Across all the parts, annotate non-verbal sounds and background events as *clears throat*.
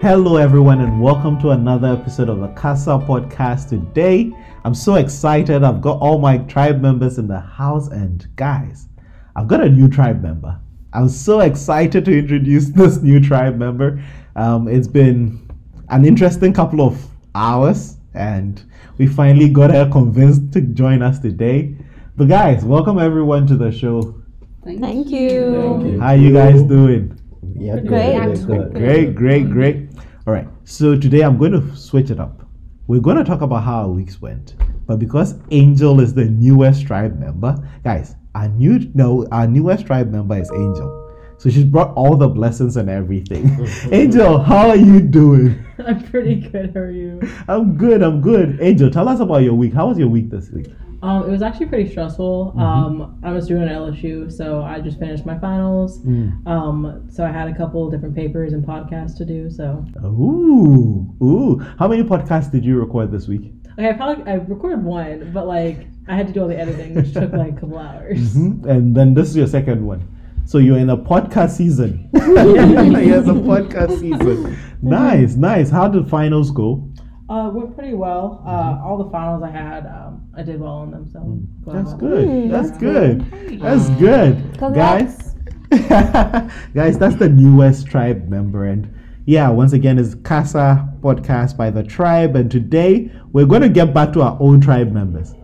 Hello, everyone, and welcome to another episode of the Casa Podcast. Today, I'm so excited. I've got all my tribe members in the house, and guys, I've got a new tribe member. I'm so excited to introduce *laughs* this new tribe member. Um, it's been an interesting couple of hours, and we finally got her convinced to join us today. But, guys, welcome everyone to the show. Thank, you. How you guys doing? Yeah, Great. good, good. Great, great, great. All right. So today I'm going to switch it up. We're going to talk about how our weeks went. But because Angel is the newest tribe member, guys, our new no, our newest tribe member is Angel. So she's brought all the blessings and everything. *laughs* Angel, how are you doing? *laughs* I'm pretty good. How are you? I'm good. I'm good. Angel, tell us about your week. How was your week this week? Um, it was actually pretty stressful. Mm-hmm. Um, I was doing an LSU, so I just finished my finals. Mm. Um, so I had a couple different papers and podcasts to do. So Ooh, ooh. How many podcasts did you record this week? okay, I probably I recorded one, but like I had to do all the editing, which took like a couple hours. *laughs* Mhm. And then this is your second one. So you're in a podcast season. *laughs* yes, a *laughs* podcast season. Nice, nice. How did finals go? Uh, went pretty well. Uh, all the finals I had, um, I did well on them. So Mm. That's good. Mm, That's that's good. That's good. Congrats. Guys, *laughs* guys, that's the newest tribe member. And yeah, once again, it's Casa podcast by the tribe. And today we're going to get back to our own tribe members.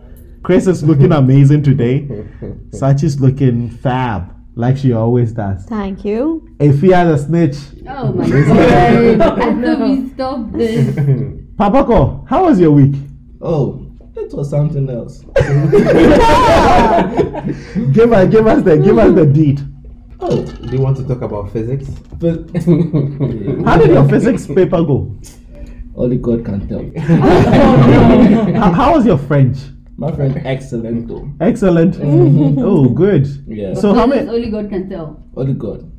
Chris is looking *laughs* amazing today. Sachi's looking fab, like she always does. Thank you. Ifia a snitch. Oh my god. *laughs* I thought we stopped this. Papako, how was your week? Oh, it was something else. *laughs* give us, give us the, give us the deed. Oh, Do you want to talk about physics? *laughs* How did your physics paper go? only God can tell. How, *laughs* how was your French? My friend, excellent though. Excellent. Mm-hmm. Oh, good. Yeah, So how many? Only God can tell. only God.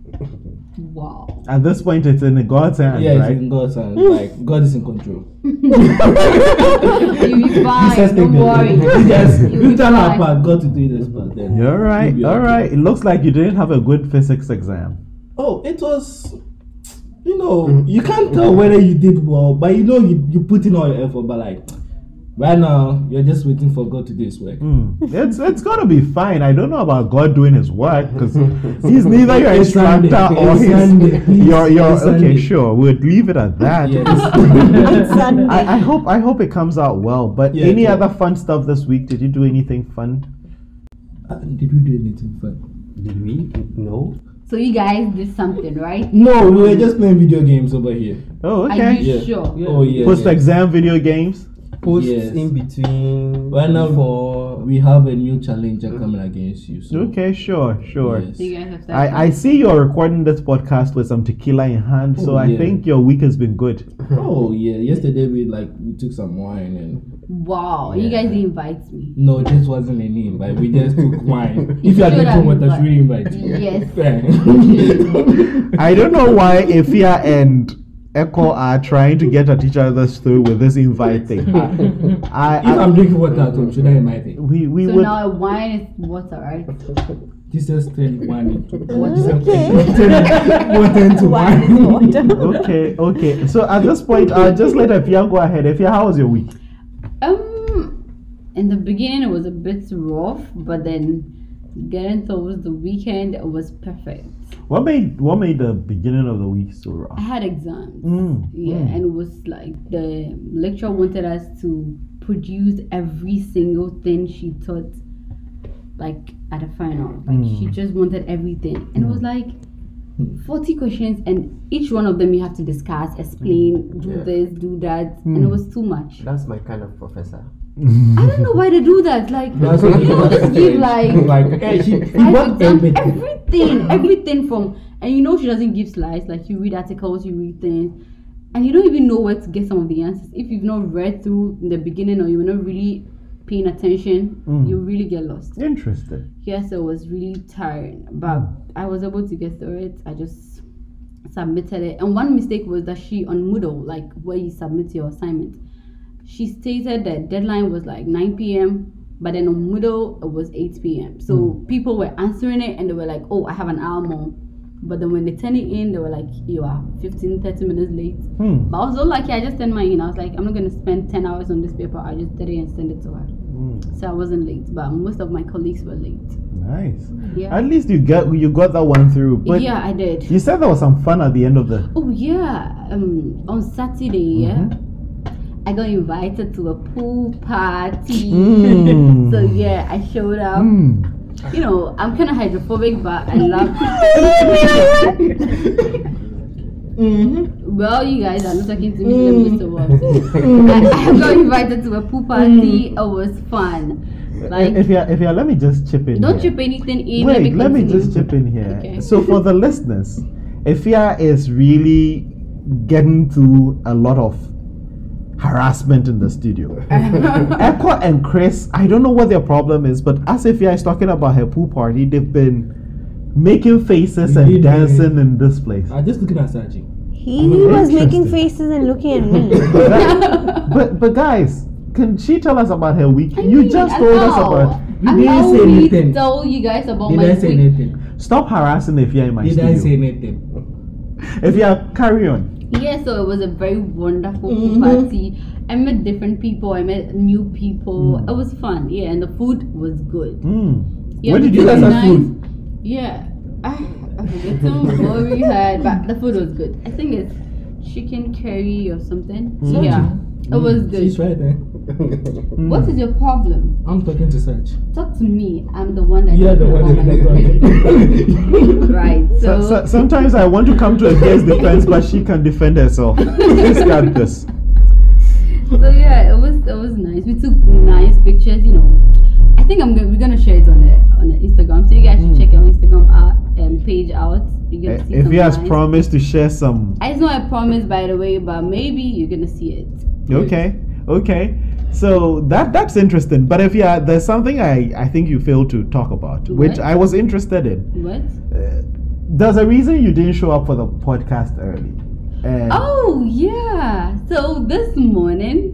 Wow. At this point, it's in God's hands, Yeah, it's right? in God's hands. Like God is in control. *laughs* You'll *laughs* be fine. Jesus Don't worry. Yes, You'll we be done our part. God to do this part. Then You're right. we'll All okay. right. It looks like you didn't have a good physics exam. Oh, it was. You know, mm. you can't tell whether you did well, but you know you you put in all your effort. But like right now, you're just waiting for God to do His work. Hmm. It's it's gonna be fine. I don't know about God doing His work because *laughs* He's neither your It's Sunday. instructor or His. Sunday, please. Your your okay, Sunday. sure. We'd leave it at that. Yes. *laughs* Sunday. I, I hope I hope it comes out well. But Yeah, any yeah. other fun stuff this week? Did you do anything fun? Uh, Did we do anything fun? Did we? No. So you guys did something, right? No, we were just playing video games over here. Oh, okay. Are you Yeah. sure? Oh yeah. Post yeah. exam video games. Posts Yes. in between. Right now, for we have a new challenger coming against you. So Okay, sure, sure. yes. You guys have. I, I see you're recording this podcast with some tequila in hand, so Oh, I think your week has been good. *laughs* Oh yeah. Yesterday we like we took some wine and wow. You guys didn't invite me. no, this wasn't a name, but we just took *laughs* wine. if you had should been have with us, we invite you. Yes. *laughs* I don't know why Ifia and Ekow are trying to get at each other's through with this invite thing. *laughs* I, if I'm drinking water at home, should I invite it? we we So would now wine is water, right? Jesus turned wine into what is Okay. water into wine. *laughs* Okay okay. So at this point, uh, just let Ifia go ahead. Ifia, how was your week? Um, in the beginning it was a bit rough, but then getting towards the weekend it was perfect. What made what made the beginning of the week so rough? I had exams. Mm, Yeah, mm. and it was like the lecturer wanted us to produce every single thing she taught, like at a final. Like she Mm. just wanted everything, and it was like forty questions, and each one of them you have to discuss, explain, do Yeah. this, do that, and it Mm. was too much. That's my kind of professor. I don't know why they do that. Like That's you know, just give like *laughs* like hey, she, she want everything. everything, everything from, and you know she doesn't give slides. Like you read articles, you read things, and you don't even know where to get some of the answers. If you've not read through in the beginning or you're not really paying attention, Mm. you really get lost. Interesting. Yes, it was really tiring, but I was able to get through it. I just submitted it, and one mistake was that she on Moodle, like where you submit your assignment, she stated that deadline was like 9 p.m. But then on Moodle it was 8 p.m. So people were answering it and they were like, "Oh, I have an hour more." But then when they turn it in, they were like, you are 15, 30 minutes late. Hmm. But I was so lucky, I just turned mine in. I was like, I'm not going to spend 10 hours on this paper. I just did it and send it to her. Hmm. So I wasn't late, but most of my colleagues were late. Nice. Yeah. At least you got you got that one through. But yeah, I did. you said there was some fun at the end of the. Oh yeah, um, on Saturday, yeah, Mm-hmm. I got invited to a pool party. Mm. *laughs* so yeah, I showed up. Hmm. You know, I'm kind of hydrophobic, but I love. *laughs* Mm-hmm. well, you guys are not talking to me, so let me just talk. *laughs* I, I got invited to a pool party. It was fun. Like, if you if you let me just chip in. don't here. chip anything in. Wait, let me, continue. just chip in here. Okay. So for the listeners, Ifia is really getting to a lot of harassment in the studio. *laughs* Ekow and Chris, I don't know what their problem is, but as Ifia is talking about her pool party, they've been making faces We and did, dancing in this place. I'm just looking at Sachi. He was making faces and looking at me. *laughs* *laughs* but but guys, can she tell us about her week? I you mean, just and told us about. You didn't how say we anything. tell you guys about Did my I say week. anything? Stop harassing Ifia in my Did I say studio. anything? Ifia, carry on. Yeah, so it was a very wonderful Mhm. party. I met different people. I met new people. Mm. It was fun. Yeah, and the food was good. Mm. Yeah, Where did you guys have nice. food? Yeah, I, I forget what we *laughs* had, but the food was good. I think it's chicken curry or something. Mm. Yeah, it was good. She's right there. Mm. What is your problem? I'm talking to Sach. Talk to me. I'm the one that You're the one about my problem. that Right. So, So, so, sometimes I want to come to a girl's *laughs* defense, but she can defend herself. Please *laughs* got this. so yeah, it was it was nice. We took nice pictures. You know, I think I'm gonna we're gonna share it on the on the Instagram. So you guys should Mm. check our Instagram out um, page out. You're Eh, gonna see If he has nice- promised to share some, I know I promised by the way, but maybe you're gonna see it. okay, okay. So that that's interesting. But if yeah, there's something I I think you failed to talk about, which I was interested in. What? There's a reason you didn't show up for the podcast early. And Oh yeah. So this morning,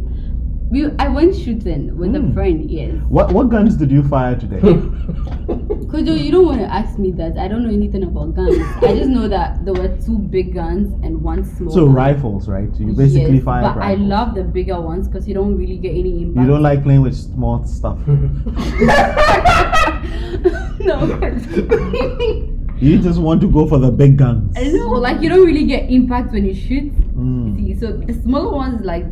we I went shooting with Mm. a friend. Yes. what what guns did you fire today? *laughs* Kojo, you don't want to ask me that. I don't know anything about guns. I just know that there were two big guns and one small. so gun. rifles, right? You basically yes, fire But I love the bigger ones because you don't really get any impact. You don't like playing with small stuff. *laughs* *laughs* no. *laughs* You just want to go for the big guns. I know, like you don't really get impact when you shoot. Mm. See, so the smaller ones, like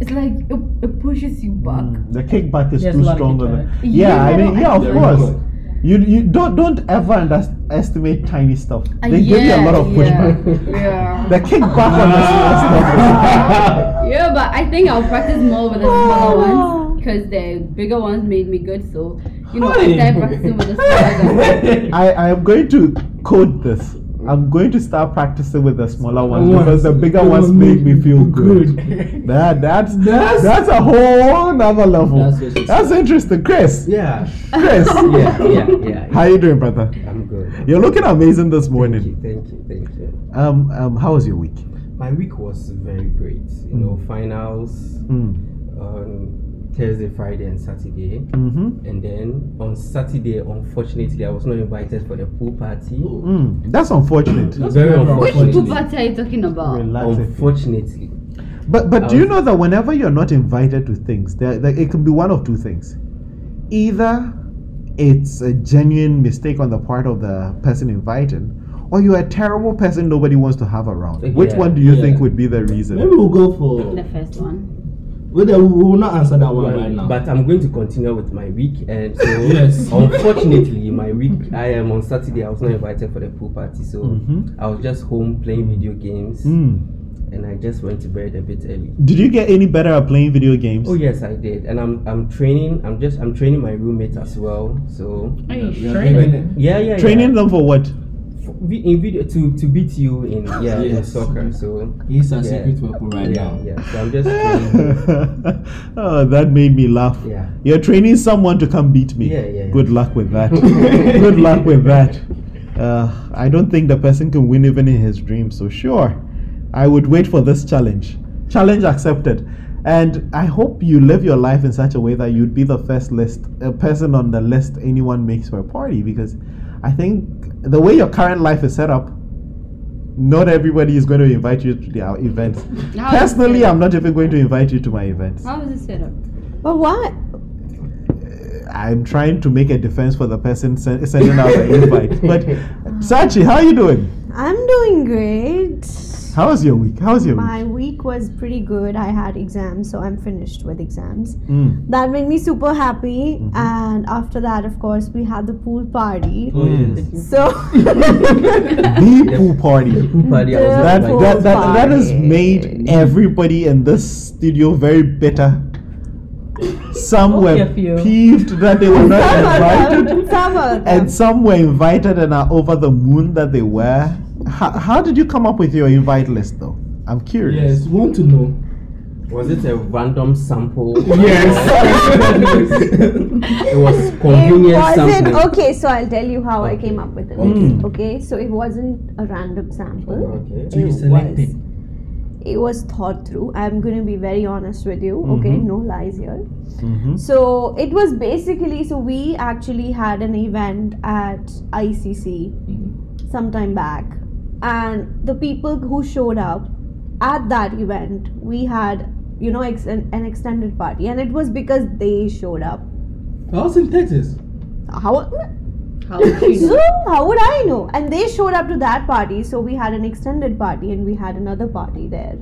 it's like it, it pushes you back. Mm, The kickback is Yes, too strong. lot of stronger. kickback. Than, yeah, I mean, yeah, of course. You you don't don't ever underestimate tiny stuff. Uh, They give you a lot of pushback. Yeah. The kickback on the small *laughs* stuff. yeah, but I think I'll practice more with the smaller ones because the bigger ones made me good. So you know, I started practicing with the smaller *laughs* ones. I I am going to code this. I'm going to start practicing with the smaller ones Ones. because the bigger ones make me feel good. *laughs* That that's that's, That's- a whole nother level. That's That's interesting, Chris. Yeah. Chris, *laughs* Yeah, yeah, yeah. how you doing, brother? I'm good. You're looking amazing this Thank morning. you, thank you, thank you. Um, um, how was your week? My week was very great. You know, finals Mm. on Thursday, Friday, and Saturday. Mm-hmm. And then on Saturday, unfortunately, I was not invited for the pool party. Mm. That's unfortunate. That's Very very Which pool party are you talking about? Relax. Unfortunately. But but I do you know that whenever you're not invited to things, there, there it can be one of two things. Either it's a genuine mistake on the part of the person invited, or you're a terrible person nobody wants to have around. Which Yeah, one do you yeah. think would be the reason? Maybe we'll go for. The first one. Well, then we will not answer that one right now. But I'm going to continue with my week, and so *laughs* Yes. unfortunately, my week I am on Saturday. I was not invited for the pool party, so Mhm. I was just home playing video games, Mm. and I just went to bed a bit early. Did you get any better at playing video games? Oh yes, I did, and I'm I'm training. I'm just I'm training my roommate as well. So Are you training? doing yeah, yeah, Training yeah. them for what? F- vi- in video to to beat you in yeah in soccer. So He's a yeah. secret weapon right yeah, now. yeah. So I'm just training. *laughs* oh, that made me laugh. Yeah. You're training someone to come beat me. Yeah, yeah, yeah. Good luck with that. *laughs* Good luck with that. Uh, I don't think the person can win even in his dreams. So sure, I would wait for this challenge. Challenge accepted. And I hope you live your life in such a way that you'd be the first list, a person on the list anyone makes for a party. Because I think the way your current life is set up, not everybody is going to invite you to their events. How is Personally. I'm not even going to invite you to my events. How is it set up? But what? Uh, I'm trying to make a defense for the person sen- sending out the *laughs* invite. But Sachi, how are you doing? I'm doing great. How was your week? How was your My week? week was pretty good. I had exams, so I'm finished with exams. Mm. That made me super happy. Mm-hmm. And after that, of course, we had the pool party. Oh yes. *laughs* So The pool party. The Pool party, I The That, invited. that, that, that has made everybody in this studio very bitter. Some were peeved that they were not invited. them, some and some were invited and are over the moon that they were. How, how did you come up with your invite list though? I'm curious. Yes. Want to know? Was it a random sample? Yes. *laughs* it was it wasn't sampling. okay. So I'll tell you how I came up with it. Mm. Okay, so it wasn't a random sample. Okay. So you It selected. was. It was thought through. I'm gonna be very honest with you. Okay, Mhm. no lies here. Mhm. So it was basically so we actually had an event at ICC Mhm. some time back, and the people who showed up at that event, we had you know ex- an, an extended party, and it was because they showed up. I was in Texas. How? How would you So know? *laughs* how would I know? And they showed up to that party, so we had an extended party, and we had another party there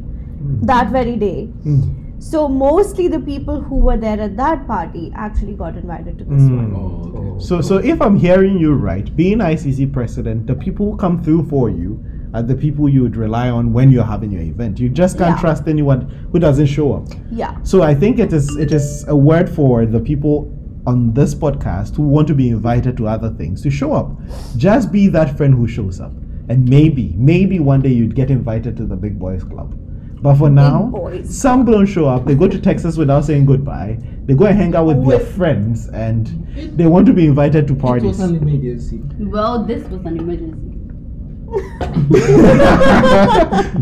that very day. Mm. So mostly the people who were there at that party actually got invited to this Mm. one. Oh, okay. So, so if I'm hearing you right, being ICC president, the people who come through for you are the people you would rely on when you're having your event. You just can't Yeah. trust anyone who doesn't show up. Yeah. So I think it is it is a word for the people on this podcast who want to be invited to other things to show up. Just be that friend who shows up. And maybe, maybe one day you'd get invited to the big boys club. But for now, boys some don't show up. They go to Texas without saying goodbye. They go and hang out with their friends and they want to be invited to It parties. was an emergency. Well, this was an emergency. *laughs*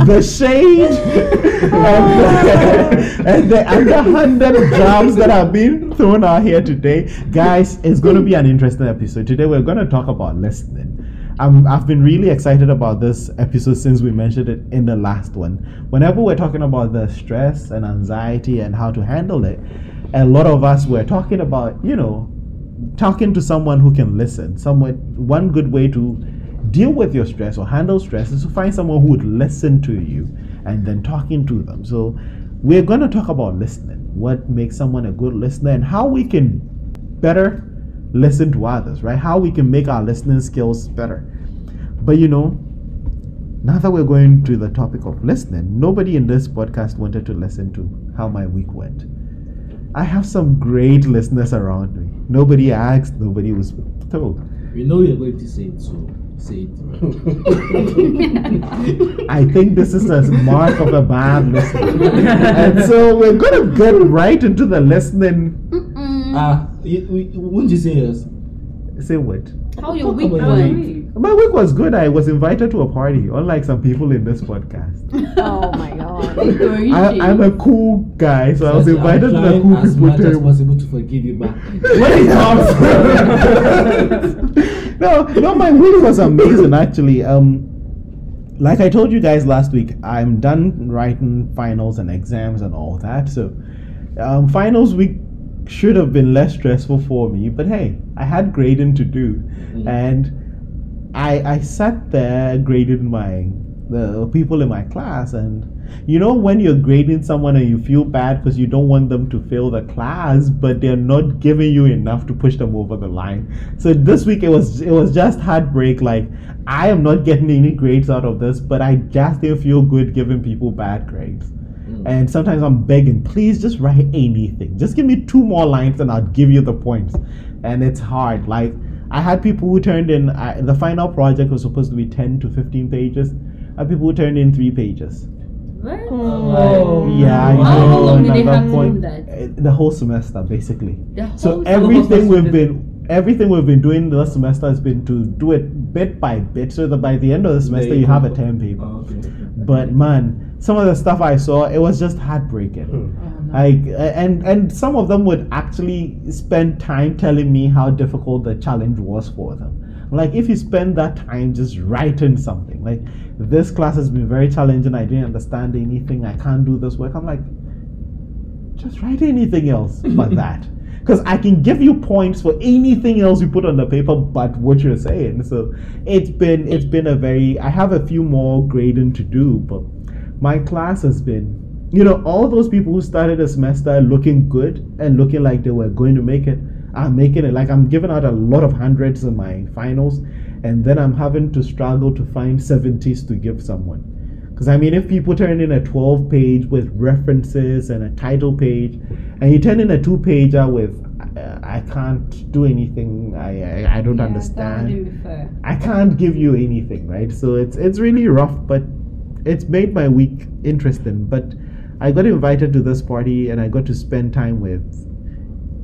the shade and the, *laughs* and the underhanded jobs that have been thrown out here today. Guys, it's going to be an interesting episode. Today, we're going to talk about listening. Um, I've been really excited about this episode since we mentioned it in the last one. Whenever we're talking about the stress and anxiety and how to handle it, a lot of us were talking about, you know, talking to someone who can listen. Someone, one good way to deal with your stress or handle stress is to find someone who would listen to you and then talking to them. So, we're going to talk about listening. What makes someone a good listener and how we can better listen to others, right? How we can make our listening skills better. But you know, now that we're going to the topic of listening, nobody in this podcast wanted to listen to how my week went. I have some great listeners around me. Nobody asked, nobody was told. We know you're going to say it, so say it. *laughs* I think this is a mark of a bad listener. and so we're going to get right into the listening. Mm-mm. Ah, you, we- wouldn't you say yes? Say what? How your week about went? My week was good. I was invited to a party, unlike some people in this podcast. *laughs* Oh my god. *laughs* I, I'm a cool guy, so I was I'm invited to the trying cool as people much as table. possible to forgive you but *laughs* What is up? no, no, my week was amazing actually. Um, like I told you guys last week, I'm done writing finals and exams and all that. So, um, finals week should have been less stressful for me, but hey, I had grading to do, Mm. and I I sat there grading my the people in my class and you know when you're grading someone and you feel bad because you don't want them to fail the class but they're not giving you enough to push them over the line. So this week it was it was just heartbreak like i am not getting any grades out of this but i just didn't feel good giving people bad grades and sometimes i'm begging please just write anything. Just give me two more lines and i'll give you the points. And it's hard. Like i had people who turned in I, the final project was supposed to be 10 to 15 pages. I had people who turned in three pages. What? Oh. yeah, I How long did they have to do that? uh, The whole semester, basically. The So whole everything we've been everything we've been doing this semester has been to do it bit by bit, so that by the end of the semester you have a term paper. Oh, okay, okay. But man, some of the stuff I saw, it was just heartbreaking. Like, uh, and and some of them would actually spend time telling me how difficult the challenge was for them. Like if you spend that time just writing something, like this class has been very challenging. I didn't understand anything. I can't do this work. I'm like, just write anything else but *laughs* that. Because I can give you points for anything else you put on the paper but what you're saying. So it's been it's been a very I have a few more grading to do, but my class has been you know, all those people who started the semester looking good and looking like they were going to make it are making it. Like I'm giving out a lot of hundreds in my finals, and then I'm having to struggle to find 70s to give someone. Because I mean, if people turn in a 12 page with references and a title page, and you turn in a two pager with uh, I can't do anything, I I, I don't Yeah, understand. That wouldn't be fair. I can't give you anything, right? So it's it's really rough, but it's made my week interesting. But I got invited to this party and I got to spend time with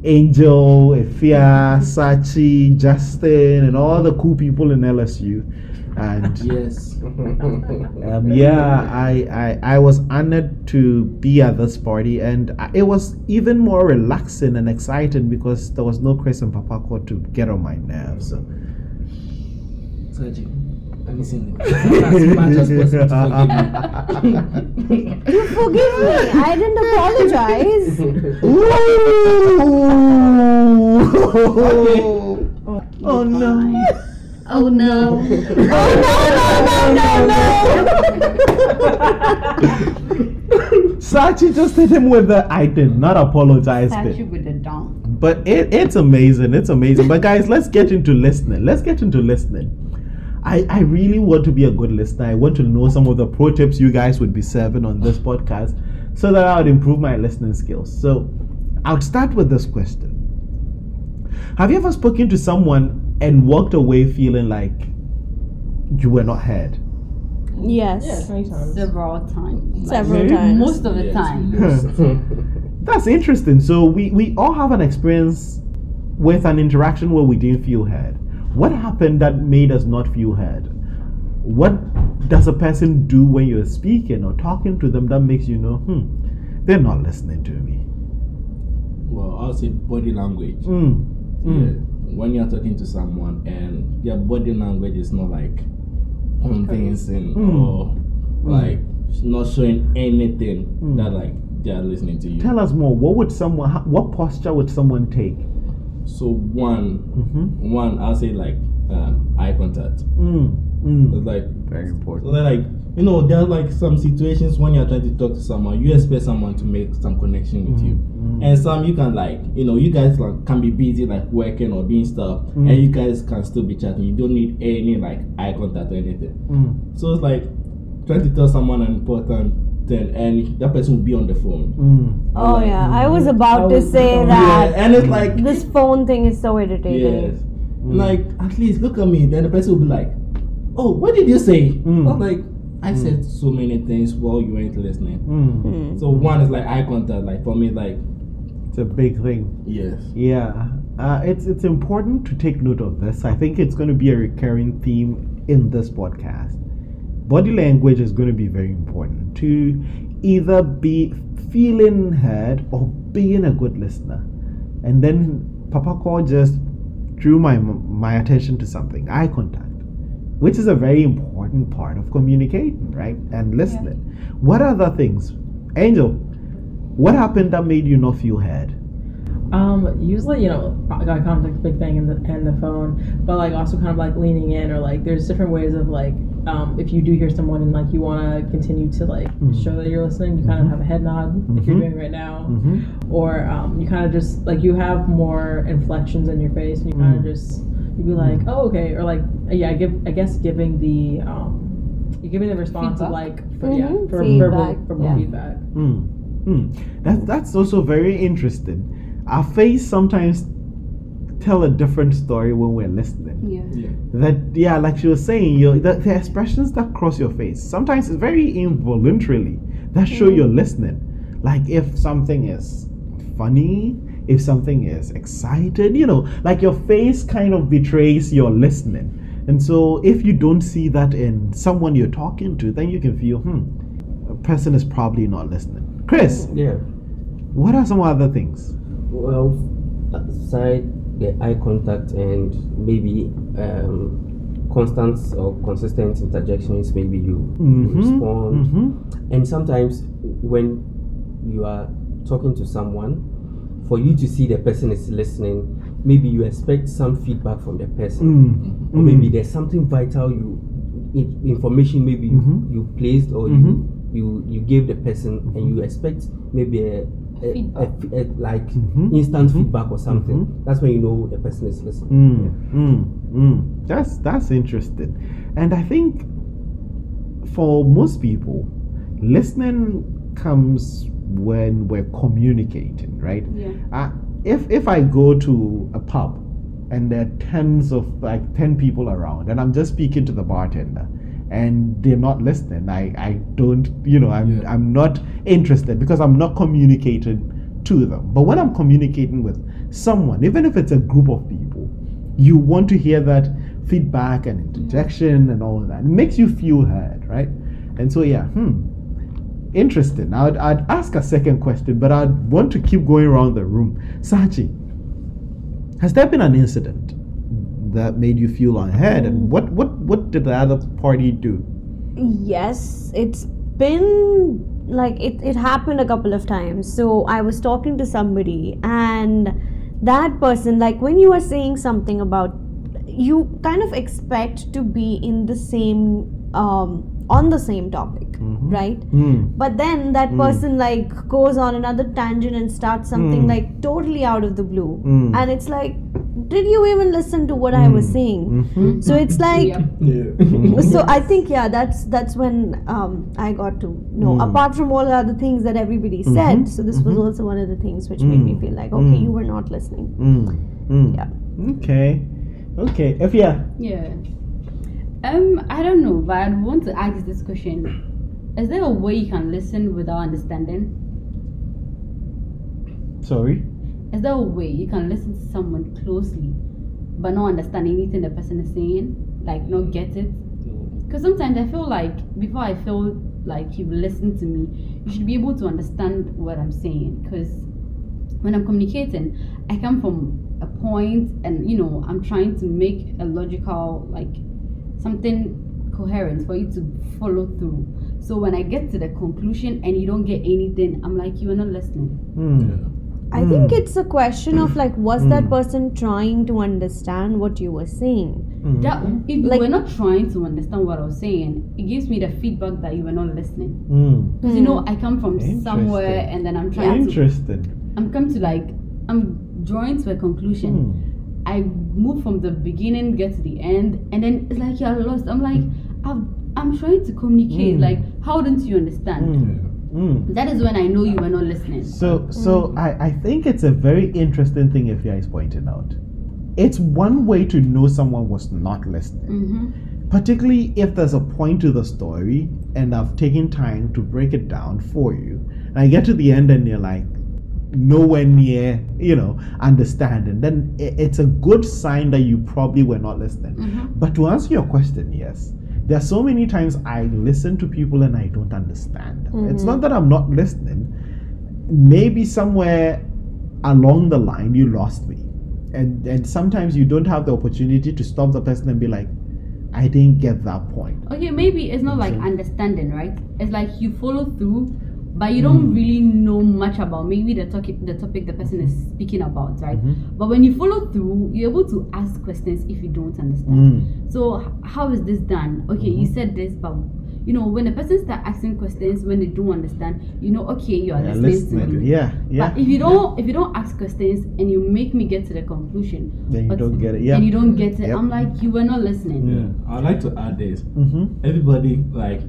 Angel, Efia, Sachi, Justin, and all the cool people in LSU. And Yes. *laughs* um, *laughs* yeah, I, I I was honored to be at this party, and it was even more relaxing and exciting because there was no Chris and Papako to get on my nerves. So. Sergi, listen. As much as possible to forgive *laughs* me. You forgive me. I didn't apologize. Ooh. Oh no. Oh no. *laughs* Oh no, no, no, no, no. *laughs* Sachi just hit him with the I did not apologize Statue bit. with the donk. But it, it's amazing. It's amazing. But guys, let's get into listening. Let's get into listening. I, I really want to be a good listener. I want to know some of the pro tips you guys would be serving on this podcast so that I would improve my listening skills. So I'll start with this question. Have you ever spoken to someone and walked away feeling like you were not heard? Yes. Yeah, times. Several times. Several Maybe times. Most of the Yes, *laughs* time. That's interesting. So we, we all have an experience with an interaction where we didn't feel heard. What happened that made us not feel heard? What does a person do when you're speaking or talking to them that makes you know, hmm, they're not listening to me? Well, I'll say body language. Mm. Yeah. Mm. When you're talking to someone and their body language is not like convincing Mm. or like not showing anything Mm. that like they're listening to you. Tell us more. What would someone? What posture would someone take? so one, Mm-hmm. one, I'll say like um, eye contact. Mm. Mm. It's like Very important. like you know there are like some situations when you're trying to talk to someone you expect someone to make some connection with you Mhm. and some you can like you know you guys like can be busy like working or doing stuff Mm. and you guys can still be chatting you don't need any like eye contact or anything Mm. so it's like trying to tell someone an important thing and that person will be on the phone Mm. Oh Like, yeah, I was I about to was- say that yeah and it's like this phone thing is so irritating. yes like at least look at me then the person will be like oh what did you say Mm. I'm like I said so many things while you weren't listening Mm. Hmm. So one is like eye contact. Like for me, like It's a big thing. yes, Yeah, uh, it's it's important to take note of this. I think it's going to be a recurring theme in this podcast. Body language is going to be very important to either be feeling heard or being a good listener. And then Papako just drew my my attention to something: eye contact, which is a very important part of communicating, right? And listening. What other things, Angel? What happened that made you not feel heard? Um, usually, you know, eye contact's a big thing in the and the phone, but like also kind of like leaning in or like there's different ways of like um, if you do hear someone and like you want to continue to like Mhm. show that you're listening, you kind of have a head nod like you're doing right now, Mm-hmm. or um, you kind of just like you have more inflections in your face and you kind of Mm. just you be like, oh okay, or like yeah, I give I guess giving the um, you're giving the response of like for, yeah Mhm, for feedback, verbal verbal yeah. feedback. Mm. Mm. That, that's also very interesting. Our face sometimes tell a different story when we're listening. Yeah. yeah, That yeah, like she was saying, you the, the expressions that cross your face sometimes it's very involuntarily that show you're listening. Like if something is funny, if something is excited, you know, like your face kind of betrays you're listening. And so if you don't see that in someone you're talking to, then you can feel, hmm, a person is probably not listening. Chris, yeah. what are some other things? Well, aside the eye contact and maybe um, constant or consistent interjections, maybe you, Mhm, respond. mhm. And sometimes when you are talking to someone, for you to see the person is listening, maybe you expect some feedback from the person, Mm, or maybe mm. there's something vital you information maybe you, Mhm. you placed or Mhm. you you you gave the person and you expect maybe a, a, Feedback. a- a- like Mhm. instant Mhm. feedback or something. Mhm. That's when you know the person is listening. Mm, mm, mm. That's that's interesting, and I think for most people, listening comes when we're communicating, right? Yeah. Uh, if if I go to a pub and there are tens of like ten people around, and I'm just speaking to the bartender, and they're not listening, I I don't you know I'm Yeah. I'm not interested because I'm not communicating to them. But when I'm communicating with someone, even if it's a group of people, you want to hear that feedback and interjection and all of that. It makes you feel heard, right? And so yeah, hmm interesting. I'd, I'd ask a second question, but I'd want to keep going around the room. Sachi, has there been an incident that made you feel unheard, and what what what did the other party do? Yes, it's been like it, it happened a couple of times. So I was talking to somebody, and that person, like when you are saying something about, you kind of expect to be in the same, um, on the same topic, Mhm. right? Hmm. But then that Mm. person like goes on another tangent and starts something Mm. like totally out of the blue, Mm. and it's like, did you even listen to what I was Mm. saying? Mhm. So it's like Yep. Yeah. *laughs* so I think yeah, that's that's when um, I got to know. Mm. Apart from all the other things that everybody said, so this was mhm. also one of the things which made me Mm, feel like okay, mm. you were not listening. Mm. Mm. Yeah. Okay. Okay. If yeah. Yeah. Um, I don't know, but I want to ask this question: Is there a way you can listen without understanding? Sorry. Is there a way you can listen to someone closely, but not understand anything the person is saying, like not get it? Because sometimes I feel like before I feel like you've listened to me, you should be able to understand what I'm saying. Because when I'm communicating, I come from a point, and you know, I'm trying to make a logical, like something coherent for you to follow through. So when I get to the conclusion and you don't get anything, I'm like, you are not listening. Hmm. I Mm. think it's a question of like, was Mm. that person trying to understand what you were saying? Mm. That if you Like- were not trying to understand what I was saying, it gives me the feedback that you were not listening. Mm. Because you know, I come from somewhere and then I'm trying to Interesting. I'm come to like I'm drawing to a conclusion. Mm. I move from the beginning, get to the end, and then it's like you're lost. I'm like, I've, I'm trying to communicate. Mm. Like, how didn't you understand? Mm. Mm. That is when I know you were not listening. So, so I, I think it's a very interesting thing if you is pointing out. It's one way to know someone was not listening, Mm-hmm. particularly if there's a point to the story and I've taken time to break it down for you. And I get to the end and you're like, nowhere near, you know, understanding. Then it's a good sign that you probably were not listening. Mhm. But to answer your question, yes. There are so many times I listen to people and I don't understand. It's Mhm. not that I'm not listening. Maybe somewhere along the line you lost me. And and sometimes you don't have the opportunity to stop the person and be like, I didn't get that point. Okay, maybe it's not like understanding, right? It's like you follow through, but you don't really know much about maybe the topic the topic the person is speaking about, right? Mhm. But when you follow through, you're able to ask questions if you don't understand. Mm. So h- how is this done? Okay, you said this, but you know when a person start asking questions when they don't understand, you know, okay, you are Yeah, listening, to me. Yeah, yeah. But if you don't, if you don't ask questions and you make me get to the conclusion, Then you don't get it. Yeah. and you don't get it, Yep. I'm like, you were not listening. Yeah, I'd like to add this. Mm-hmm. Everybody, like,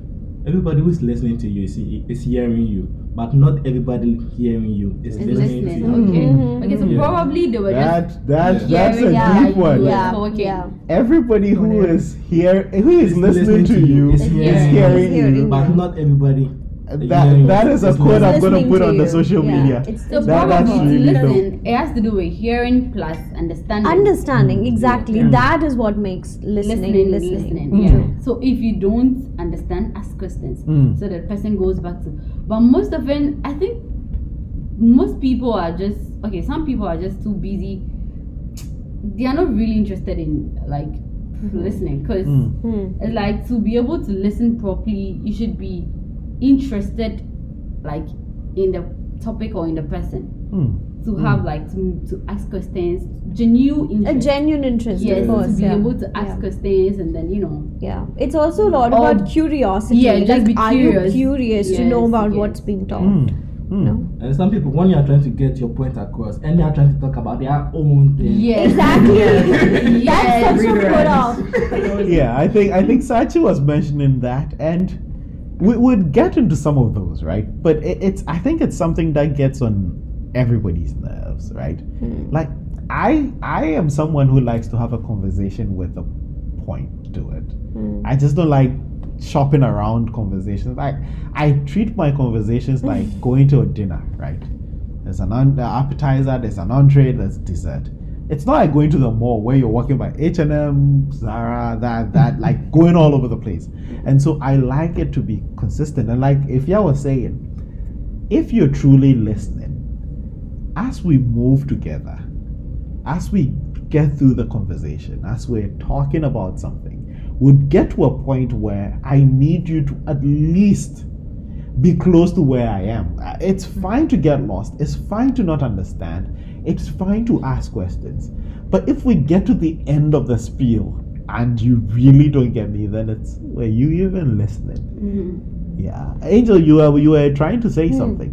everybody who's listening to you is, is hearing you, but not everybody hearing you is Is listening, listening, to you. okay. Mhm. Okay, so Yeah. probably they were just That that Yeah, that's a yeah, deep one. you Yeah, talking. yeah. Everybody who Yeah. is here, who is Is listening, to you, is is hearing hearing, you. you. But not everybody. That that is a quote I'm gonna put to on the social Yeah, media. it's- So That- that's probably really to dope. listen, it has to do with hearing plus understanding. Understanding exactly. Yeah. That is what makes listening listening, listening. listening. Mm. Yeah. So if you don't understand, ask questions. Mm. So the person goes back to. But most of it, I think, most people are just okay. Some people are just too busy they are not really interested in like listening because Mm. Hmm. it's like to be able to listen properly you should be interested like in the topic or in the person Mm. to have like to, to ask questions genuine interest. A interest genuine interest, yes of course. to be yeah. able to ask Yeah. questions and then you know Yeah, it's also a lot Or- about curiosity. Yeah, just like, be are curious. you curious to know about yes. what's being taught? Mm. Mm. No? And some people, when you are trying to get your point across, and they are trying to talk about their own thing. yes Exactly. *laughs* yes That's such a put off. Yeah, I think I think Sachi was mentioning that, and we would get into some of those, right? But it, it's I think it's something that gets on everybody's nerves, right? Hmm. Like I I am someone who likes to have a conversation with a point to it. Hmm. I just don't like shopping around conversations. Like I treat my conversations like *laughs* going to a dinner, right? There's an un- appetizer, there's an entree, there's dessert. It's not like going to the mall where you're walking by H and M, Zara, that that like going all over the place. And so I like it to be consistent. And like if y'all was saying, if you're truly listening, as we move together, as we get through the conversation, as we're talking about something, we'd get to a point where I need you to at least be close to where I am. Uh, It's fine to get lost. It's fine to not understand. It's fine to ask questions. But if we get to the end of the spiel and you really don't get me, then it's were you even listening? Yeah, Angel, you were you were trying to say something.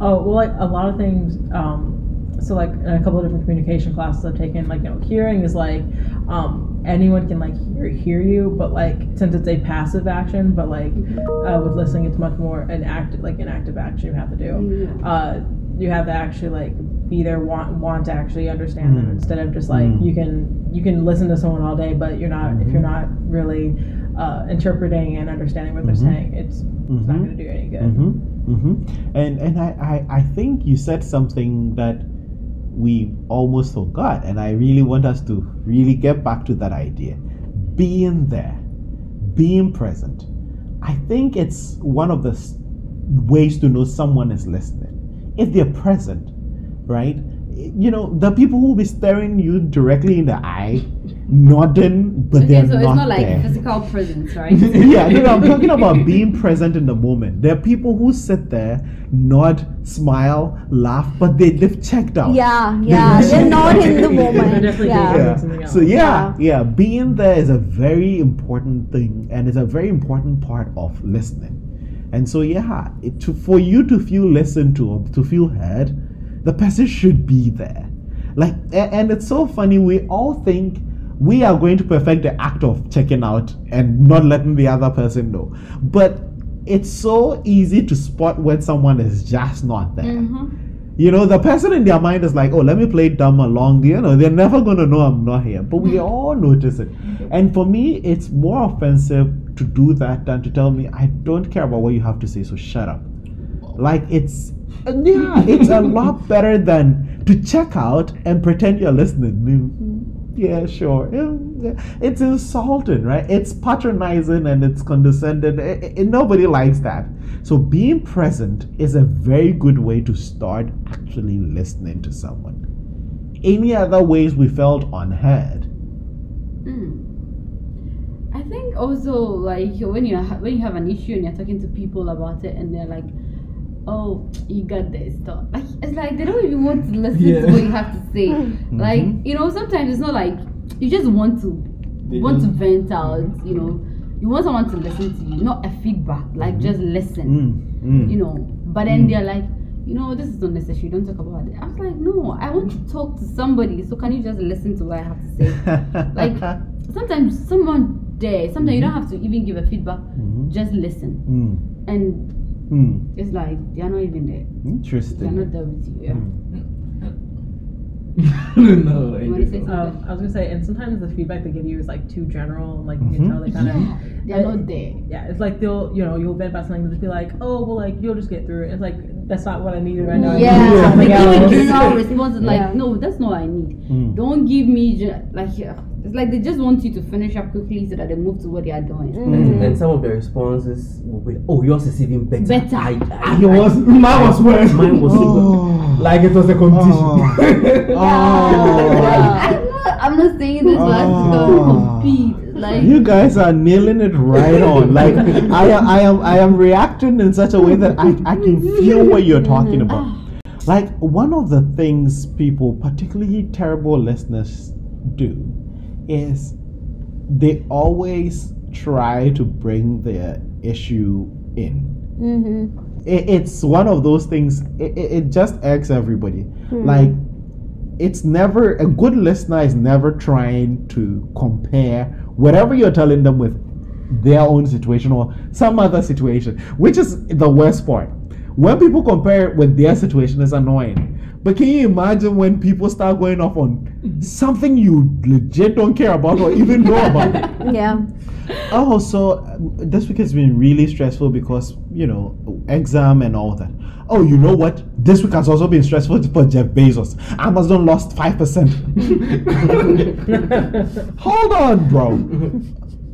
Oh well, like a lot of things. Um, so like in a couple of different communication classes I've taken, like you know, hearing is like um, anyone can like hear hear you, but like since it's a passive action, but like uh, with listening, it's much more an active like an active action you have to do. Uh, you have to actually like be there, want want to actually understand them Mm. instead of just like Mm. you can you can listen to someone all day, but you're not if you're not really uh, interpreting and understanding what they're Mhm. saying, it's it's not going to do any good. Mm-hmm. Mm-hmm. And and I, I I think you said something that we almost forgot, and I really want us to really get back to that idea. Being there, being present. I think it's one of the ways to know someone is listening. If they're present, right? You know, the people who will be staring you directly in the eye, nodding, but okay they're so not, it's not like there physical presence *laughs* right yeah, no, no, I'm talking about being present in the moment. There are people who sit there, nod, smile, laugh, but they, they've checked out. Yeah, yeah, they're not in the *laughs* They're moment. definitely Yeah. doing Yeah. something else. So yeah, yeah, being there is a very important thing, and it's a very important part of listening. And so yeah, it, to, for you to feel listened to, to feel heard, the person should be there. Like, and it's so funny. We all think we are going to perfect the act of checking out and not letting the other person know, but it's so easy to spot when someone is just not there. Mhm. You know, the person in their mind is like, oh, let me play dumb along. You know, they're never going to know I'm not here. But we all notice it. And for me, it's more offensive to do that than to tell me, I don't care about what you have to say, so shut up. Like, it's, yeah, it's a lot better than to check out and pretend you're listening. Mm, Yeah, sure. It's insulting, right? It's patronizing and it's condescending. Nobody likes that. So being present is a very good way to start actually listening to someone. Any other ways we felt unheard? Mm. I think also like when you when you have an issue and you're talking to people about it and they're like, "Oh, you got this stuff," like it's like they don't even want to *laughs* listen Yeah. to what you have to say. Like you know, sometimes it's not like you just want to They want to vent out. You know, you want someone to listen to you, not a feedback. Like just listen. Mm, mm. You know, but then Mm. they're like. You know, this is unnecessary. Don't talk about it. I was like, no, I want to talk to somebody. So can you just listen to what I have to say? *laughs* like sometimes someone there sometimes you don't have to even give a feedback Mhm. just listen Mm, and mm. it's like they're not even there Interesting. they're not there with you yeah *laughs* no, You wanna I- Um, I was gonna say, and sometimes the feedback they give you is like too general, and like you Mhm. can tell they kind of yeah they're not there yeah, it's like they'll you know you'll vent about something, they'll just be like, oh well, like you'll just get through it. It's like that's not what I needed right now. I need yeah something they give else. you general responses like Yeah. no that's not what I need Mm. don't give me ge- like yeah. It's like they just want you to finish up quickly so that they move to what they are doing mm. And, and some of the responses will be, oh, yours is even better. Better. I, I, It was mine was worse. Mine was Oh. like it was a competition. Oh. *laughs* *laughs* I'm not, not saying this was to Oh. compete. Like You guys are nailing it right on. *laughs* Like I, am- I am, I am reacting in such a way that I, I can feel what you're talking about. Like one of the things people, particularly terrible listeners, do is they always try to bring their issue in. Mm-hmm. It, it's one of those things. It, it, it just irks everybody. Hmm. Like it's never a good listener is never trying to compare whatever you're telling them with their own situation or some other situation, which is the worst part. When people compare it with their situation, it's annoying. But can you imagine when people start going off on something you legit don't care about or even know about? *laughs* Yeah. Oh, so uh, this week has been really stressful because you know exam and all that. Oh, you know what? This week has also been stressful for Jeff Bezos. Amazon lost five percent. *laughs* Hold on, bro.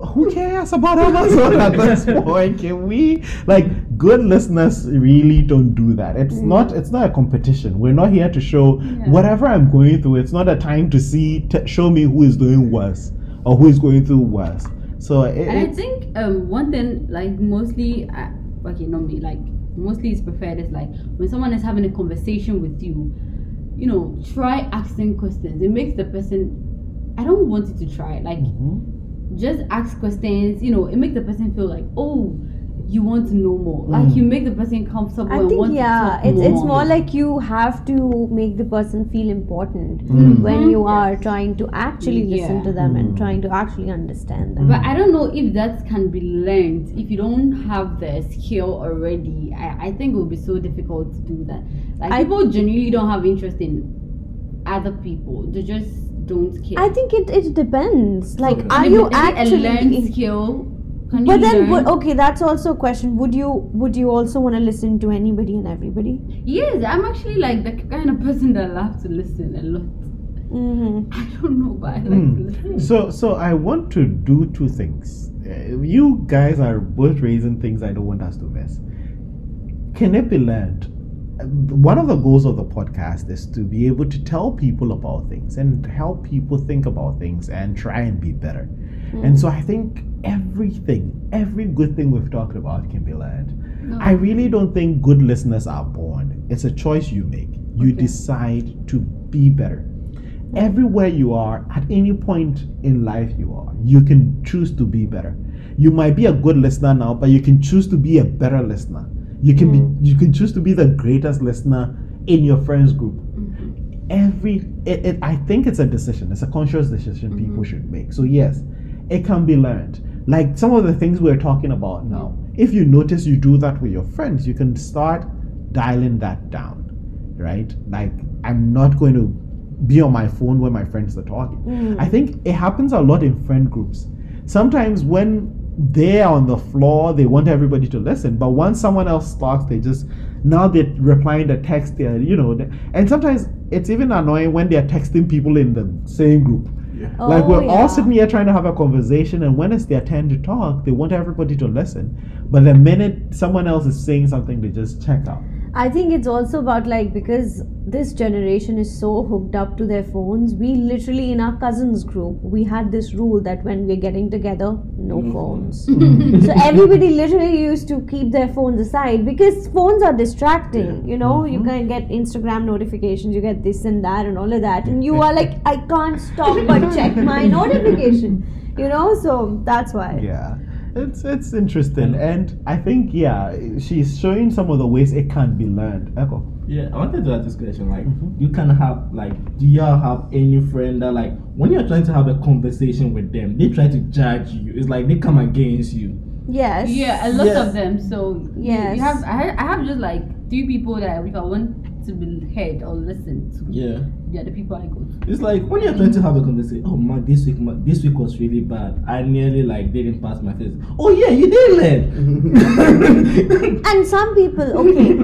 Who cares about Amazon at this *laughs* point? Can we like good listeners really don't do that? It's not. It's not a competition. We're not here to show whatever I'm going through. It's not a time to see to show me who is doing worse or who is going through worse. So it, And I think um, one thing, like mostly, uh, okay, not me, like mostly is preferred is like when someone is having a conversation with you, you know, try asking questions. It makes the person, I don't want you to try, like Mhm. Just ask questions, you know, it makes the person feel like, oh, you want to know more. Like you make the person comfortable I and think want yeah, to talk it's more. it's more like you have to make the person feel important Mm. when you are trying to actually listen to them and Mm. trying to actually understand them. But I don't know if that can be learned. If you don't have the skill already, I, I think it would be so difficult to do that. Like I- people genuinely don't have interest in other people. They just don't care. I think it, it depends. Like, Okay. are you it a learned actually? skill? Can But then, learn? okay, that's also a question. Would you would you also want to listen to anybody and everybody? yes, I'm actually like the kind of person that loves to listen a lot. Mm-hmm. *laughs* I don't know, but I like Mm. So, so I want to do two things. Uh, You guys are both raising things I don't want us to miss. Can it be learned? One of the goals of the podcast is to be able to tell people about things and help people think about things and try and be better. And so I think everything, every good thing we've talked about can be learned. No. I really don't think good listeners are born. It's a choice you make. You Okay. decide to be better. Everywhere you are, at any point in life you are, you can choose to be better. You might be a good listener now, but you can choose to be a better listener. You can be mm. you can choose to be the greatest listener in your friends group. Mm-hmm. Every it, it I think it's a decision. It's a conscious decision mm-hmm. people should make. So yes, it can be learned. Like some of the things we're talking about now. If you notice you do that with your friends, you can start dialing that down. Right? Like I'm not going to be on my phone when my friends are talking. Mm. I think it happens a lot in friend groups. Sometimes when they're on the floor, they want everybody to listen, but once someone else talks, they just now they're replying the text. They're you know, they- and sometimes it's even annoying when they're texting people in the same group. like Oh, we're yeah. all sitting here trying to have a conversation, and when it's their turn to talk, they want everybody to listen. But the minute someone else is saying something, they just check out. I think it's also about like because this generation is so hooked up to their phones. We literally in our cousins group we had this rule that when we're getting together, no phones. Mm-hmm. so everybody literally used to keep their phones aside because phones are distracting. You know, you mm-hmm. can get Instagram notifications, you get this and that and all of that, and you are like, I can't stop but check my *laughs* notification. You know, so that's why. Yeah, it's it's interesting, and I think yeah, she's showing some of the ways it can be learned. Ekow. Yeah, I wanted to ask this question. Like, Mhm. you can have like, do y'all have any friend that like, when you're trying to have a conversation with them, they try to judge you. It's like they come against you. Yes. Yeah, a lot Yes. of them. So you- Yes. you have I, I have just like three people that if I want to be heard or listened to, Yeah, they're the people I go to. it's like when you're trying to have a conversation. Oh man, this week, ma- this week was really bad. I nearly like didn't pass my test. Oh yeah, you did learn. *laughs* And some people, okay,